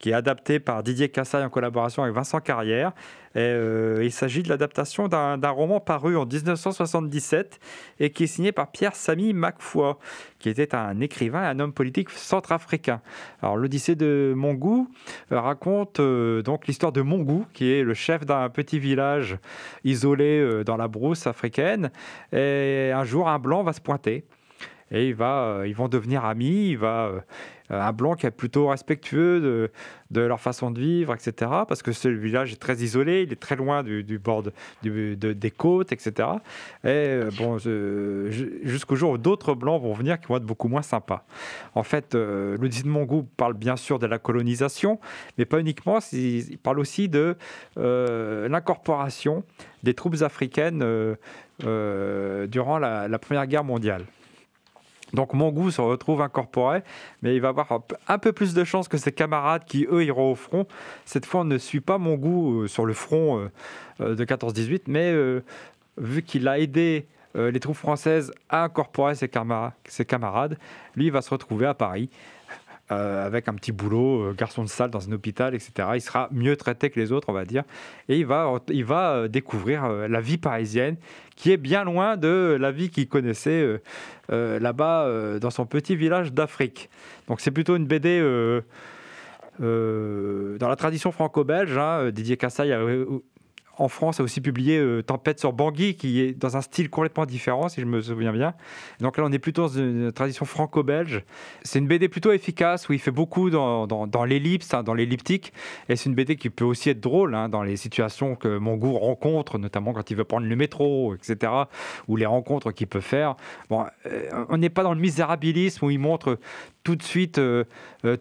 qui est adapté par Didier Cassaille en collaboration avec Vincent Carrière. Euh, il s'agit de l'adaptation d'un roman paru en 1977 et qui est signé par Pierre Samy Macfoy, qui était un écrivain et un homme politique centrafricain. Alors l'Odyssée de Mongou euh, raconte euh, donc l'histoire de Mongou, qui est le chef d'un petit village isolé dans la brousse africaine. Et un jour, un blanc va se pointer et va, ils vont devenir amis. Il va un blanc qui est plutôt respectueux de, leur façon de vivre, etc. Parce que ce village est très isolé, il est très loin du, bord des côtes, etc. Et euh, bon, jusqu'au jour où d'autres blancs vont venir qui vont être beaucoup moins sympas. En fait, euh, de Mongou parle bien sûr de la colonisation, mais pas uniquement, il parle aussi de l'incorporation des troupes africaines durant la Première Guerre mondiale. Donc mon goût se retrouve incorporé, mais il va avoir un peu plus de chance que ses camarades qui, eux, iront au front. Cette fois, on ne suit pas mon goût euh, sur le front euh, euh, de 14-18, mais vu qu'il a aidé les troupes françaises à incorporer ses camarades, ses camarades, lui, il va se retrouver à Paris euh, avec un petit boulot, euh, garçon de salle dans un hôpital, etc. Il sera mieux traité que les autres, on va dire. Et il va, il va découvrir la vie parisienne, qui est bien loin de la vie qu'il connaissait là-bas dans son petit village d'Afrique. Donc c'est plutôt une BD... dans la tradition franco-belge, hein, Didier a en France a aussi publié euh, Tempête sur Bangui, qui est dans un style complètement différent, si je me souviens bien. Donc là, on est plutôt dans une tradition franco-belge. C'est une BD plutôt efficace, où il fait beaucoup dans, l'ellipse, hein, dans l'elliptique. Et c'est une BD qui peut aussi être drôle, hein, dans les situations que mon goût rencontre, notamment quand il veut prendre le métro, etc., ou les rencontres qu'il peut faire. Bon, euh, on n'est pas dans le misérabilisme, où il montre tout de suite euh,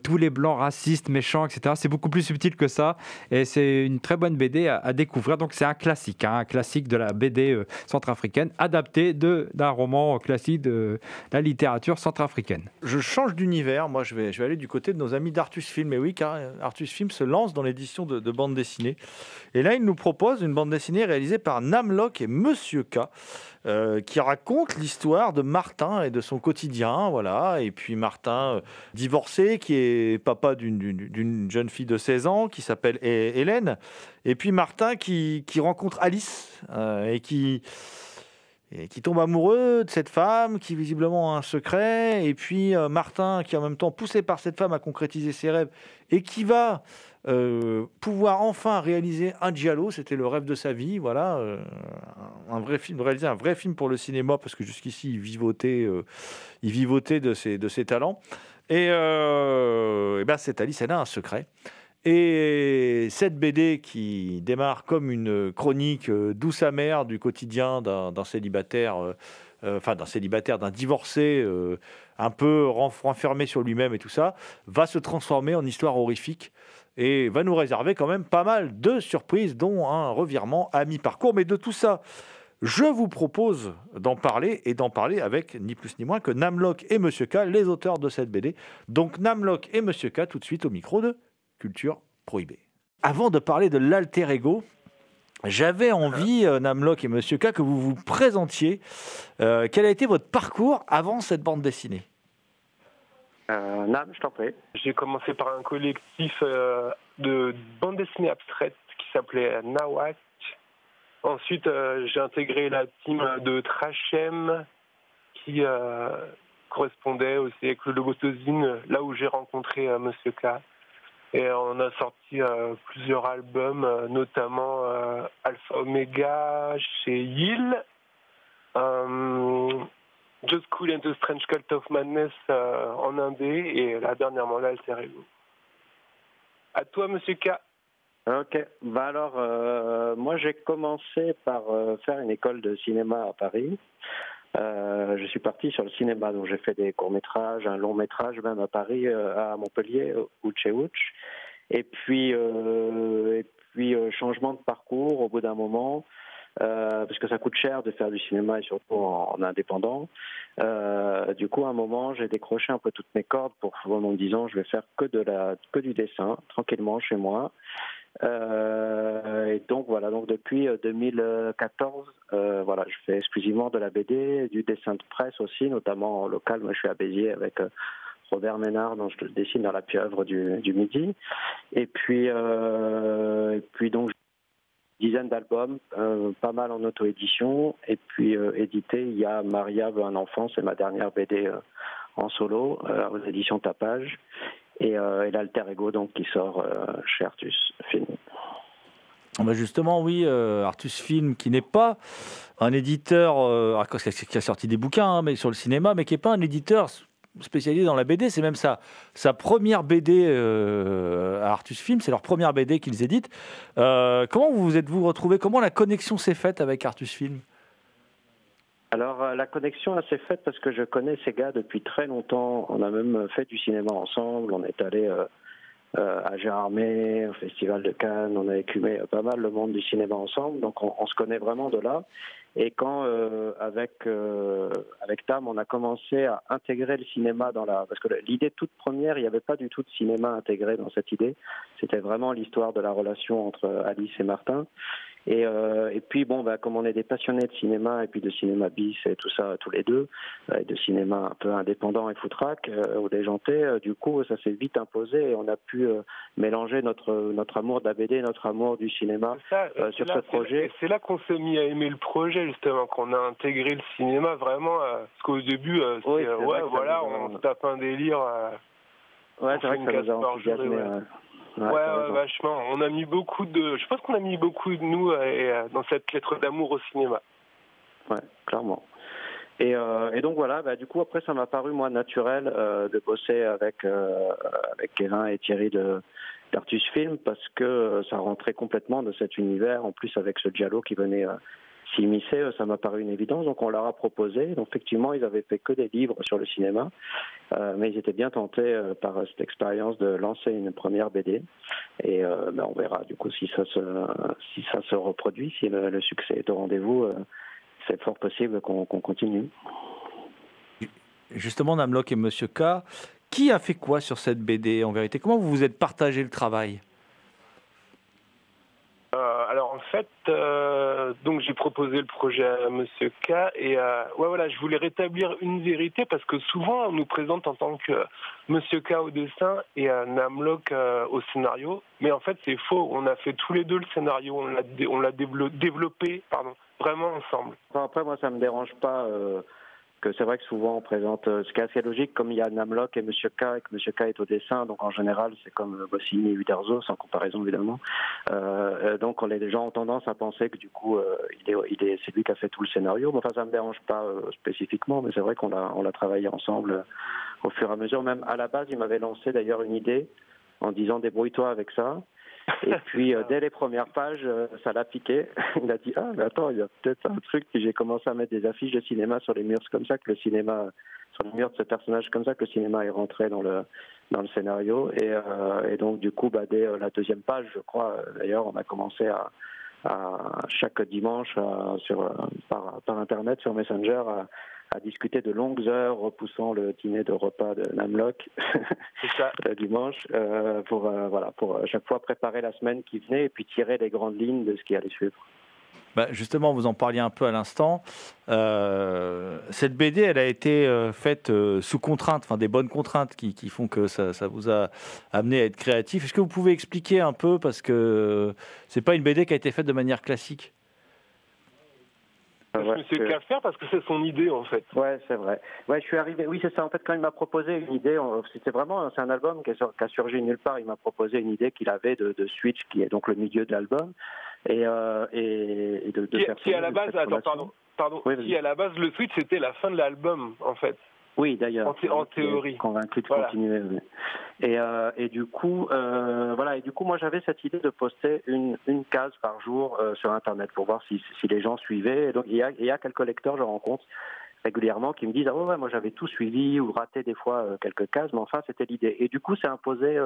tous les blancs racistes, méchants, etc. C'est beaucoup plus subtil que ça. Et c'est une très bonne BD à découvrir donc c'est un classique, hein, un classique de la BD euh, centrafricaine, adapté d'un roman classique de la littérature centrafricaine. Je change d'univers, moi je vais, je vais aller du côté de nos amis d'Artus Film. Et oui, car Artus Film se lance dans l'édition de, de bande dessinée. Et là, il nous propose une bande dessinée réalisée par Namlock et Monsieur K. Euh, qui raconte l'histoire de Martin et de son quotidien, voilà. Et puis Martin, euh, divorcé, qui est papa d'une jeune fille de 16 ans, qui s'appelle Hélène. Et puis Martin qui, rencontre Alice euh, et qui tombe amoureux de cette femme qui visiblement a un secret, et puis Martin qui en même temps poussé par cette femme à concrétiser ses rêves et qui va pouvoir enfin réaliser un giallo, c'était le rêve de sa vie, voilà, un vrai film, réaliser un vrai film pour le cinéma parce que jusqu'ici il vivotait, euh, il vivotait de ses, de ses talents. Et, et ben cette Alice, elle a un secret. Et cette BD qui démarre comme une chronique douce amère du quotidien d'un célibataire, enfin d'un célibataire, d'un divorcé un peu renfermé sur lui-même et tout ça, va se transformer en histoire horrifique et va nous réserver quand même pas mal de surprises, dont un revirement à mi-parcours. Mais de tout ça, je vous propose d'en parler et d'en parler avec ni plus ni moins que Namlock et Monsieur K, les auteurs de cette BD. Donc Namlock et Monsieur K, tout de suite au micro de Culture Prohibée. Avant de parler de l'alter ego, j'avais envie, euh, Namlock et Monsieur K, que vous vous présentiez. Euh, quel a été votre parcours avant cette bande dessinée? Euh, non, je t'en prie. J'ai commencé par un collectif euh, de bande dessinée abstraite qui s'appelait Nawak. Ensuite, euh, j'ai intégré la team de Trachem qui correspondait aussi avec le Logotosine, là où j'ai rencontré Monsieur K. Et on a sorti plusieurs albums, notamment Alpha Omega chez Yill. Just Cool and the Strange Cult of Madness euh, en indé et là dernièrement l'Alter Ego. À toi, Monsieur K. Ok. Bah alors, euh, moi j'ai commencé par euh, faire une école de cinéma à Paris. je suis parti sur le cinéma, donc j'ai fait des courts métrages, un long métrage même à Paris, à Montpellier, Ouch et Ouch. Et puis, et puis changement de parcours au bout d'un moment. Euh, parce que ça coûte cher de faire du cinéma et surtout en, indépendant. Euh, du coup, à un moment, j'ai décroché un peu toutes mes cordes pour en me disant je vais faire que de la que du dessin tranquillement chez moi. Euh, et donc voilà, donc depuis 2014, voilà, je fais exclusivement de la BD, du dessin de presse aussi, notamment en local. Moi, je suis à Béziers avec Robert Ménard, dont je dessine dans la pieuvre du, Midi. Et puis, et puis donc dizaine d'albums, euh, pas mal en auto-édition. Et puis euh, édité, il y a Maria veut un enfant, c'est ma dernière BD euh, en solo, aux éditions Tapage. Et, et l'Alter Ego, donc, qui sort chez Artus Film. Ah bah justement, oui, Artus Film, qui n'est pas un éditeur qui a sorti des bouquins, hein, mais sur le cinéma, mais qui n'est pas un éditeur spécialisé dans la BD. C'est même sa, sa première BD euh, à Artus Film. C'est leur première BD qu'ils éditent. Euh, comment vous vous êtes-vous retrouvé Comment la connexion s'est faite avec Artus Film? Alors euh, la connexion s'est faite parce que je connais ces gars depuis très longtemps. On a même fait du cinéma ensemble. On est allé à Gérardmer, au Festival de Cannes. On a écumé pas mal le monde du cinéma ensemble. Donc on se connaît vraiment de là. Et quand euh, avec euh, avec Tam, on a commencé à intégrer le cinéma dans la parce que l'idée toute première, il n'y avait pas du tout de cinéma intégré dans cette idée. C'était vraiment l'histoire de la relation entre Alice et Martin. Et, euh, et puis bon, bah, comme on est des passionnés de cinéma et puis de cinéma bis et tout ça tous les deux, euh, et de cinéma un peu indépendant et foutraque euh, ou déjanté, euh, du coup ça s'est vite imposé et on a pu mélanger notre notre amour de la BD, notre amour du cinéma ça, sur là- ce projet. et C'est là qu'on s'est mis à aimer le projet justement, qu'on a intégré le cinéma vraiment. parce qu'au début, Oui, ouais, voilà, on se tape un délire. Ouais, c'est vrai que ça nous a enthousiasmé. Ouais. vachement. On a mis beaucoup de. Je pense qu'on a mis beaucoup de nous euh, et, euh, dans cette lettre d'amour au cinéma. Ouais, clairement. Et, euh, et donc voilà, bah, du coup après ça m'a paru moi naturel euh, de bosser avec euh, avec Kevin et Thierry de d'Artus Film parce que ça rentrait complètement de cet univers. En plus avec ce Giallo qui venait s'immiscer, ça m'a paru une évidence. Donc on leur a proposé. Donc effectivement ils avaient fait que des livres sur le cinéma, euh, mais ils étaient bien tentés euh, par cette expérience de lancer une première BD. Et euh, ben, on verra du coup si ça se si ça se reproduit, si le, succès est au rendez-vous. c'est fort possible qu'on qu'on continue. Justement, Namlock et Monsieur K, qui a fait quoi sur cette BD en vérité? Comment vous vous êtes partagé le travail Euh, alors en euh, donc j'ai proposé le projet à Monsieur K et euh, voilà, je voulais rétablir une vérité parce que souvent on nous présente en tant que Monsieur K au dessin et euh, Namlock euh, au scénario, mais en fait c'est faux. On a fait tous les deux le scénario, on l'a développé, vraiment ensemble. Après, moi, ça me dérange pas euh, que c'est vrai que souvent on présente, euh, ce qui est assez logique, comme il y a Namlock et Monsieur K, et que Monsieur K est au dessin, donc en général c'est comme euh, Goscinny et Uderzo, sans comparaison évidemment. Euh, donc on les gens ont tendance à penser que du coup il est, c'est lui qui a fait tout le scénario. Mais enfin, ça me dérange pas spécifiquement, mais c'est vrai qu'on l'a, on l'a travaillé ensemble au fur et à mesure. Même à la base, il m'avait lancé d'ailleurs une idée en disant débrouille-toi avec ça. Et puis, euh, dès les premières pages, euh, ça l'a piqué. Il a dit Ah, mais attends, il y a peut-être un truc. Puis j'ai commencé à mettre des affiches de cinéma sur les murs. Comme ça que le cinéma, sur les murs de ce personnage, comme ça que le cinéma est rentré dans le, dans le scénario. Et, euh, donc, du coup, bah, dès la deuxième page, je crois, d'ailleurs, on a commencé à, chaque dimanche sur, par, par Internet, sur Messenger, à, à discuter de longues heures, repoussant le dîner de repas de Namlock. C'est ça. le dimanche euh, pour euh, voilà pour à chaque fois préparer la semaine qui venait et puis tirer les grandes lignes de ce qui allait suivre. Bah, Justement, vous en parliez un peu à l'instant. Euh, cette BD, elle a été euh, faite euh, sous contrainte, enfin des bonnes contraintes qui, qui font que ça, ça vous a amené à être créatif. Est-ce que vous pouvez expliquer un peu parce que c'est pas une BD qui a été faite de manière classique? Ouais, suis que- qu'à faire parce que c'est son idée en fait. Ouais, c'est vrai. Ouais, je suis arrivé. Oui, c'est ça. En fait, quand il m'a proposé une idée, on- c'était vraiment, c'est un album qui, a surgi nulle part. Il m'a proposé une idée qu'il avait de, de Switch, qui est donc le milieu de l'album, et, euh, et, de, de Qui, faire qui à la base, attends, pardon, pardon, Oui, qui à la base le switch c'était la fin de l'album en fait. Oui, d'ailleurs. En thé- en théorie. Convaincu de Voilà. continuer. oui. Et, euh, et du coup, euh, voilà. Et du coup, moi, j'avais cette idée de poster une, une case par jour euh, sur Internet pour voir si, si les gens suivaient. Et donc, il y a, il y a quelques lecteurs, je rencontre régulièrement, qui me disent ah ouais, ouais, moi j'avais tout suivi ou raté des fois quelques cases, mais enfin c'était l'idée. Et du coup, c'est imposé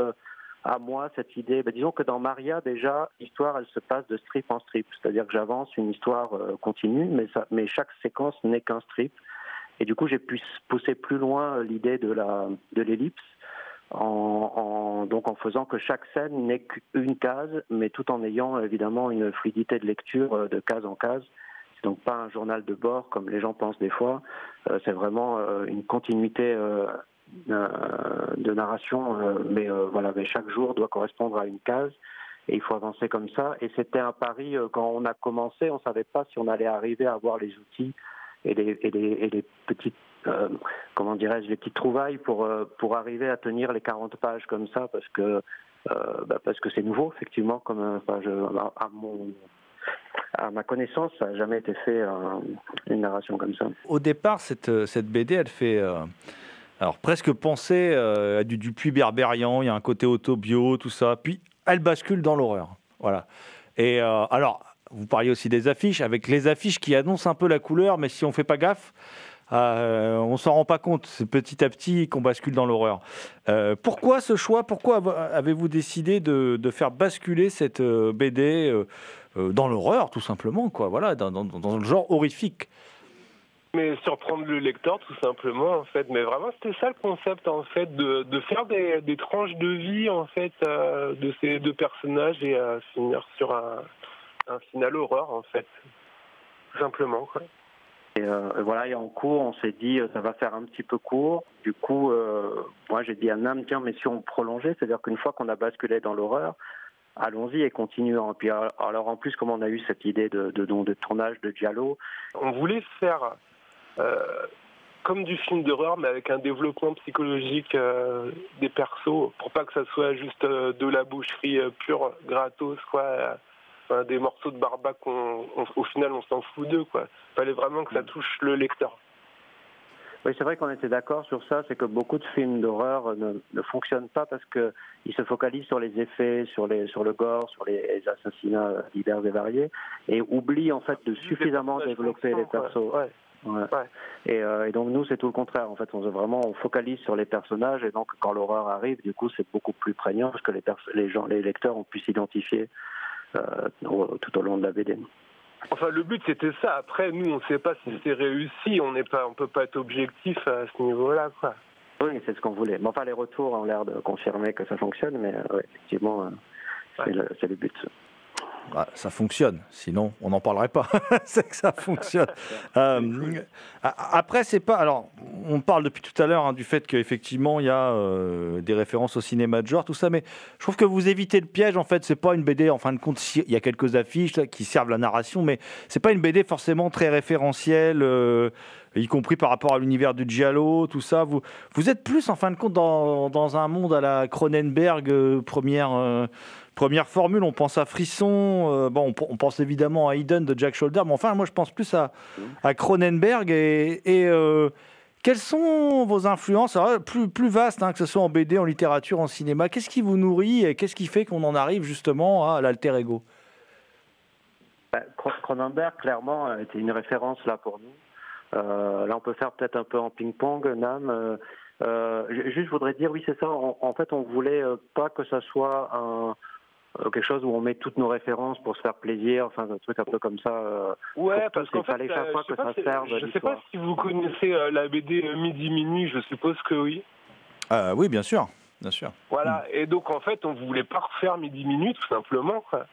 à moi cette idée. Ben, disons que dans Maria déjà, l'histoire elle se passe de strip en strip, c'est-à-dire que j'avance une histoire euh, continue, mais ça, mais chaque séquence n'est qu'un strip. Et du coup, j'ai pu pousser plus loin euh, l'idée de l'ellipse, en, donc en faisant que chaque scène n'est qu'une case, mais tout en ayant évidemment une fluidité de lecture euh, de case en case. C'est donc pas un journal de bord comme les gens pensent des fois. Euh, c'est vraiment une continuité de narration, mais mais chaque jour doit correspondre à une case. Et il faut avancer comme ça. Et c'était un pari, quand on a commencé, on savait pas si on allait arriver à avoir les outils et les, et les, et les petites, euh, comment dirais-je, les petites trouvailles pour, euh, pour arriver à tenir les 40 pages comme ça, parce que euh, bah, parce que c'est nouveau, effectivement, comme à, ma connaissance, ça n'a jamais été fait une narration comme ça. Au départ, cette, cette BD, elle fait alors presque penser à du Dupuis Berberian. Il y a un côté auto-bio, tout ça. Puis elle bascule dans l'horreur. Voilà. Et alors, vous parliez aussi des affiches, avec les affiches qui annoncent un peu la couleur, mais si on fait pas gaffe, euh, on s'en rend pas compte. C'est petit à petit qu'on bascule dans l'horreur. Euh, pourquoi ce choix? Pourquoi av- avez-vous décidé de, faire basculer cette euh, BD euh, dans l'horreur, tout simplement, quoi Voilà, dans, le genre horrifique? Mais surprendre le lecteur tout simplement en fait. Mais vraiment c'était ça le concept en fait de, faire des, tranches de vie en fait de ces deux personnages et finir sur un un final horreur en fait, tout simplement. Quoi. Et euh, voilà, et en cours, on s'est dit euh, ça va faire un petit peu court. Du coup, euh, moi j'ai dit à Nam, tiens, mais si on prolongeait, c'est-à-dire qu'une fois qu'on a basculé dans l'horreur, allons-y et continuons. Et puis alors en plus, comme on a eu cette idée de, de, de, de tournage de Giallo, On voulait faire euh, comme du film d'horreur, mais avec un développement psychologique des persos, pour pas que ça soit juste de la boucherie pure, gratos, quoi. Enfin, des morceaux de barbac qu'on, on- au final, on s'en fout d'eux, quoi. Fallait vraiment que ça touche le lecteur. Oui, c'est vrai qu'on était d'accord sur ça, c'est que beaucoup de films d'horreur ne, ne fonctionnent pas parce qu'ils se focalisent sur les effets, sur, les, sur le gore, sur les assassinats divers et variés, et oublient en fait de suffisamment développer les persos. quoi. Ouais. Ouais. Ouais. Et, euh, et donc nous, c'est tout le contraire. En fait, on se vraiment on focalise sur les personnages, et donc quand l'horreur arrive, du coup, c'est beaucoup plus prégnant parce que les, pers- les gens, les lecteurs ont pu s'identifier tout au long de la BD. Enfin, le but c'était ça. Après, nous, on sait pas si c'est réussi. On n'est pas, on peut pas être objectif à ce niveau-là, quoi. Oui, c'est ce qu'on voulait. Mais enfin, les retours ont l'air de confirmer que ça fonctionne, mais euh, ouais, effectivement, euh, c'est le, c'est le but. Bah, ça fonctionne, sinon on n'en parlerait pas. c'est que ça fonctionne. Euh, après, c'est pas. Alors, on parle depuis tout à l'heure hein, du fait qu'effectivement il y a euh, des références au cinéma de genre, tout ça, mais je trouve que vous évitez le piège. En fait, c'est pas une BD. En fin de compte, il y a quelques affiches là, qui servent la narration, mais c'est pas une BD forcément très référentielle. euh, y compris par rapport à l'univers du Giallo, tout ça. Vous, vous êtes plus, en fin de compte, dans, dans un monde à la Cronenberg, première, première formule. On pense à Frisson, euh, bon, on, pense évidemment à Eden de Jack Shoulder, mais enfin, moi, je pense plus à, Cronenberg. Et, et, euh, quelles sont vos influences? Plus, plus vastes, hein, que ce soit en BD, en littérature, en cinéma Qu'est-ce qui vous nourrit et qu'est-ce qui fait qu'on en arrive justement à l'alter ego? Bah, Cro- Cronenberg, clairement, euh, était une référence là pour nous. Là, on peut faire peut-être un peu en ping-pong, Nam. Ju- juste, je voudrais dire, oui, c'est ça. En, fait, on voulait pas que ça soit un, quelque chose où on met toutes nos références pour se faire plaisir, enfin, un truc un peu comme ça. euh, Ouais, parce qu'en fait, chaque fois sais que ça si- serve Je sais l'histoire. pas si vous connaissez euh, la BD euh, Midi Minuit, je suppose que oui. Euh, Oui, bien sûr. Bien sûr. Voilà, et donc en fait, on voulait pas refaire Midi Minuit, tout simplement, quoi.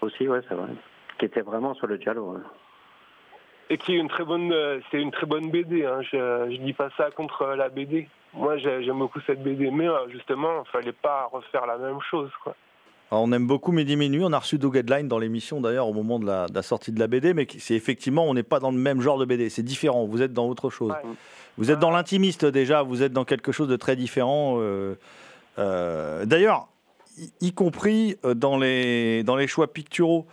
Aussi, ouais, c'est vrai. Qui était vraiment sur le hein. Et qui est une très bonne, euh, c'est une très bonne BD. Hein. Je, je dis pas ça contre euh, la BD. Moi, j'ai- j'aime beaucoup cette BD, mais euh, justement, il fallait pas refaire la même chose, quoi. Alors, on aime beaucoup Midi Minuit. On a reçu Doug Headline dans l'émission d'ailleurs au moment de la, de la sortie de la BD, mais c'est effectivement, on n'est pas dans le même genre de BD. C'est différent. Vous êtes dans autre chose. Ouais. Vous êtes dans l'intimiste déjà. Vous êtes dans quelque chose de très différent. euh, euh, d'ailleurs, y, y compris euh, dans les, dans les choix picturaux.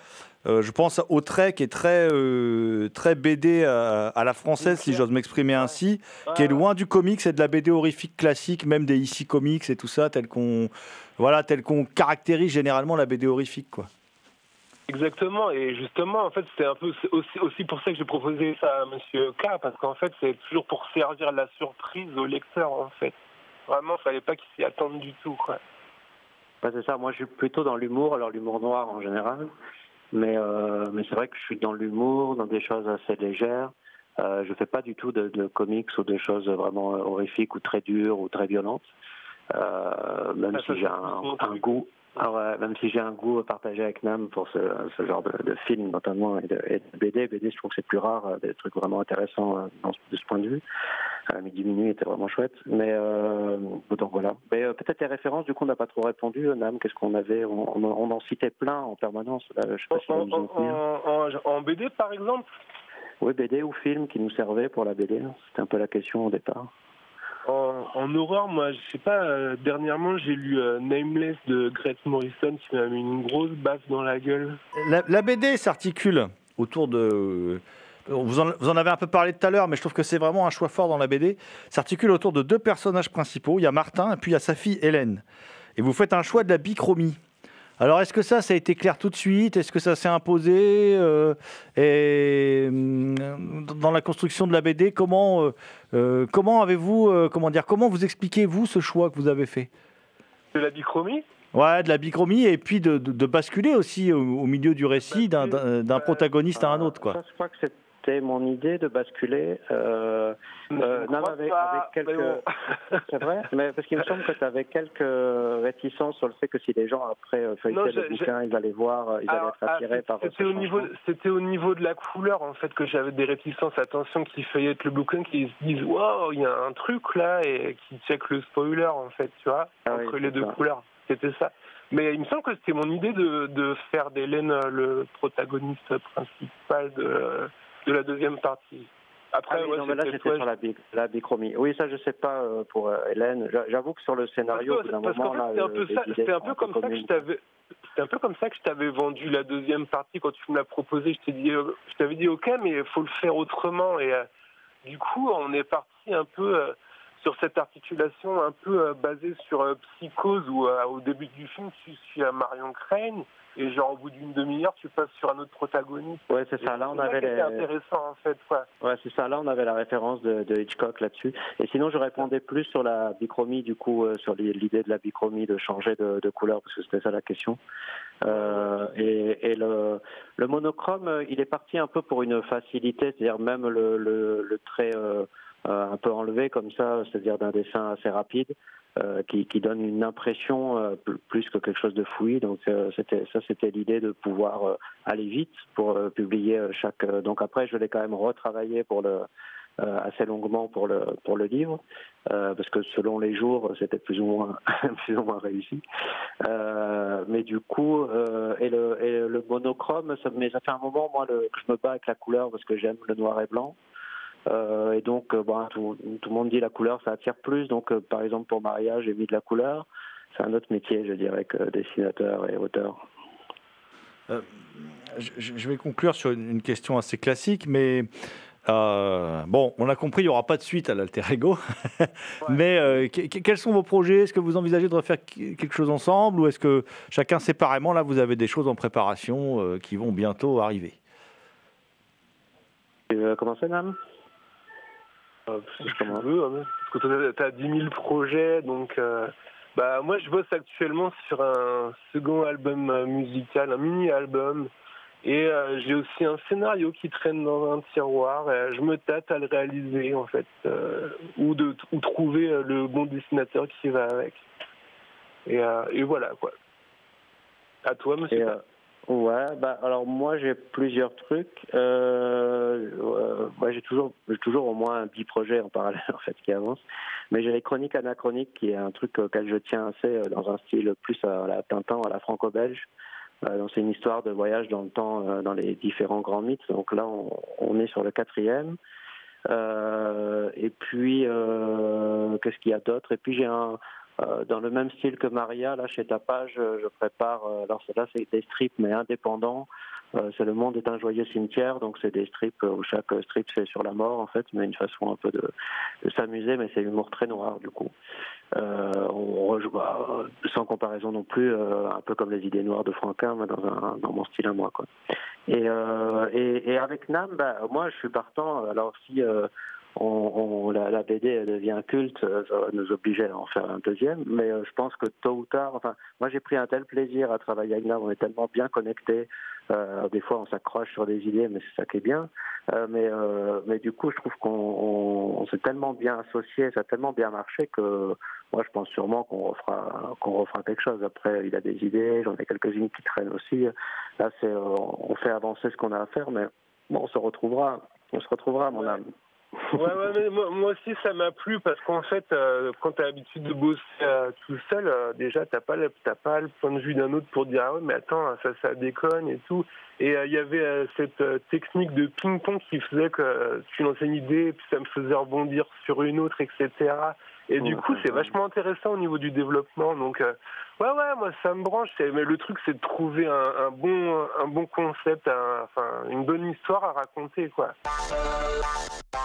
Euh, je pense au trait qui est très, euh, très BD à, à la française, si j'ose m'exprimer ainsi, qui est loin du comics et de la BD horrifique classique, même des ici comics et tout ça, tel qu'on voilà, tel qu'on caractérise généralement la BD horrifique. Quoi. Exactement, et justement, en fait, c'était un peu c'est aussi, aussi pour ça que j'ai proposé ça à Monsieur K, parce qu'en fait, c'est toujours pour servir la surprise au lecteur, en fait. Vraiment, fallait pas qu'il s'y attende du tout, quoi. Ouais, c'est ça. Moi, je suis plutôt dans l'humour, alors l'humour noir en général. Mais, euh, mais c'est vrai que je suis dans l'humour, dans des choses assez légères. Euh, je fais pas du tout de, de comics ou de choses vraiment horrifiques ou très dures ou très violentes. Euh, même Ah, si j'ai un, goût, ah ouais, même si j'ai un goût partagé avec Nam pour ce, ce genre de, de film notamment et de, et de BD. BD, je trouve que c'est plus rare, euh, des trucs vraiment intéressants euh, dans ce- de ce point de vue. Euh, Midi Minuit était vraiment chouette. Mais euh, donc voilà. Mais euh, peut-être les références, du coup, on n'a pas trop répondu. euh, Nam, qu'est-ce qu'on avait? On, on, on en citait plein en permanence. Là, je sais pas En, BD, par exemple? Oui, BD ou film qui nous servait pour la BD. C'était un peu la question au départ. En, en horreur, moi, je sais pas, euh, dernièrement, j'ai lu euh, Nameless de Grete Morrison qui m'a mis une grosse baffe dans la gueule. La, BD s'articule autour de. Vous en, vous en avez un peu parlé tout à l'heure, mais je trouve que c'est vraiment un choix fort dans la BD. S'articule autour de deux personnages principaux. Il y a Martin et puis il y a sa fille Hélène. Et vous faites un choix de la bichromie. Alors, est-ce que ça, ça a été clair tout de suite? Est-ce que ça s'est imposé? Euh, Et hum, dans la construction de la BD, comment, euh, euh, comment avez-vous, euh, comment dire, comment vous expliquez-vous ce choix que vous avez fait? De la bichromie? Ouais, de la bichromie et puis de, de- de basculer aussi au, au milieu du récit d'un- protagoniste à un autre, quoi. Ça, je crois que c'est c'était mon idée de basculer. Euh, euh, non, avec, avec, quelques. C'est vrai, mais parce qu'il me semble que tu avais quelques réticences sur le fait que si les gens après euh, feuilletaient le bouquin, ils allaient voir, ils allaient être ah, attirés par. C'était au niveau, c'était au niveau de la couleur en fait que j'avais des réticences. Attention, qui feuillettent le bouquin, qui se disent waouh, il y a un truc là et qui check le spoiler en fait, tu vois, ah entre les deux couleurs. C'était ça. Mais il me semble que c'était mon idée de, de faire d'Hélène le protagoniste principal de, de la deuxième partie. Après, ah non, mais là, j'étais sur la, la, bichromie. Oui, ça, je sais pas euh, pour euh, Hélène. J'avoue que sur le scénario, d'un moment, là, c'était un peu comme ça que je t'avais. C'était un peu comme ça que je t'avais vendu la deuxième partie quand tu me l'as proposé. Je t'ai dit, euh, je t'avais dit, ok, mais il faut le faire autrement. Et du coup, on est parti un peu sur cette articulation un peu basée sur Psychose où au début du film, tu suis à Marion Crane et genre au bout d'une demi-heure tu passes sur un autre protagoniste. Ouais, c'est ça. Là, on avait les... intéressant en fait. Ouais, ouais c'est ça. Là, on avait la référence de, de Hitchcock là-dessus. Et sinon, je répondais plus sur la bichromie, du coup, euh, sur l'idée de la bichromie, de changer de, de couleur, parce que c'était ça la question. Euh, et, et le, le, monochrome, euh, il est parti un peu pour une facilité, c'est-à-dire même le, le, le trait euh, un peu enlevé comme ça, c'est-à-dire d'un dessin assez rapide. Euh, qui, donne une impression euh, plus que quelque chose de fouillis. Donc euh, ça, c'était l'idée de pouvoir aller vite pour publier chaque. donc après, je l'ai quand même retravaillé pour le assez longuement pour le pour le livre parce que selon les jours, c'était plus ou moins plus ou moins réussi. mais du coup, et le monochrome, ça, mais ça fait un moment moi que je me bats avec la couleur parce que j'aime le noir et blanc. Euh, et donc, euh, bon, tout, tout, le monde dit la couleur, ça attire plus. Donc, euh, par exemple, pour mariage, j'ai mis de la couleur. C'est un autre métier, je dirais, que dessinateur et auteur. je, vais conclure sur une question assez classique, mais bon, on a compris, il n'y aura pas de suite à l'alter ego. Mais quels sont vos projets? Est-ce que vous envisagez de refaire quelque chose ensemble ou est-ce que chacun séparément, là, vous avez des choses en préparation qui vont bientôt arriver? Tu veux commencer, Nam euh, si tu veux, hein, parce que tu as, 10 000 projets, donc euh, bah, moi je bosse actuellement sur un second album euh, musical, un mini-album, et j'ai aussi un scénario qui traîne dans un tiroir, et je me tâte à le réaliser en fait, ou, de, ou trouver le bon dessinateur qui va avec. Et, et voilà quoi. À toi, monsieur. Ouais, bah alors moi j'ai plusieurs trucs. Euh, euh j'ai toujours toujours au moins un petit projet en parallèle en fait qui avance. Mais j'ai les chroniques anachroniques qui est un truc auquel je tiens assez euh, dans un style plus à la Tintin à la franco-belge. Euh, donc c'est une histoire de voyage dans le temps euh, dans les différents grands mythes. Donc là on, on est sur le quatrième. et puis qu'est-ce qu'il y a d'autre? Et puis j'ai un euh, dans le même style que Maria, là chez Tapage, je prépare, euh, alors là c'est des strips mais indépendants. Euh, c'est Le Monde est un joyeux cimetière, donc c'est des strips où chaque strip c'est sur la mort en fait, mais une façon un peu de, s'amuser, mais c'est humour très noir du coup. on rejoue bah, sans comparaison non plus, un peu comme les idées noires de Franquin, mais dans, mon style à moi et, avec Nam, bah, moi je suis partant. Alors si on, la, la, BD devient culte, ça va nous obliger à en faire un deuxième. Mais euh, je pense que tôt ou tard, enfin, moi j'ai pris un tel plaisir à travailler avec Nam, on est tellement bien connectés. Euh, des fois, on s'accroche sur des idées, mais c'est ça qui est bien. Euh, mais, euh, mais du coup, je trouve qu'on on, s'est tellement bien associé, ça a tellement bien marché que moi, je pense sûrement qu'on refera, qu'on refera quelque chose. Après, il a des idées, j'en ai quelques-unes qui traînent aussi. Là, c'est, on fait avancer ce qu'on a à faire, mais bon, on se retrouvera. On se retrouvera, mon âme. Ouais, ouais, mais moi, aussi ça m'a plu parce qu'en fait, euh, quand tu as l'habitude de bosser euh, tout seul, euh, déjà t'as pas, t'as pas le point de vue d'un autre pour dire ah ouais, mais attends, ça, ça déconne et tout. Et il y avait cette technique de ping-pong qui faisait que tu lançais une idée, puis ça me faisait rebondir sur une autre, etc. Et du coup, c'est vachement intéressant au niveau du développement. Donc, euh, ouais, ouais, moi, ça me branche. Mais le truc, c'est de trouver un, bon, un bon concept, enfin, une bonne histoire à raconter, quoi.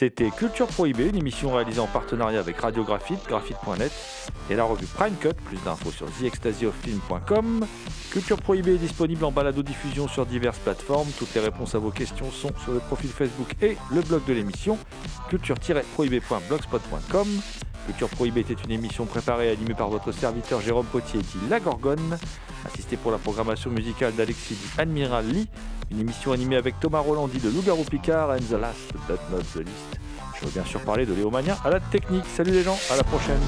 C'était Culture Prohibée, une émission réalisée en partenariat avec Radio Graphite, graphite.net et la revue Prime Cut. Plus d'infos sur theextasiofilm.com. Culture Prohibée est disponible en balado-diffusion sur diverses plateformes. Toutes les réponses à vos questions sont sur le profil Facebook et le blog de l'émission, culture-prohibée.blogspot.com. Culture Prohibée était une émission préparée et animée par votre serviteur Jérôme Potier dit La Gorgone, assisté pour la programmation musicale d'Alexis Admiral Lee, une émission animée avec Thomas Rolandi de Loup-Garou Picard and the last but not the. Je veux bien sûr parler de Léo Mania à la technique. Salut les gens, à la prochaine.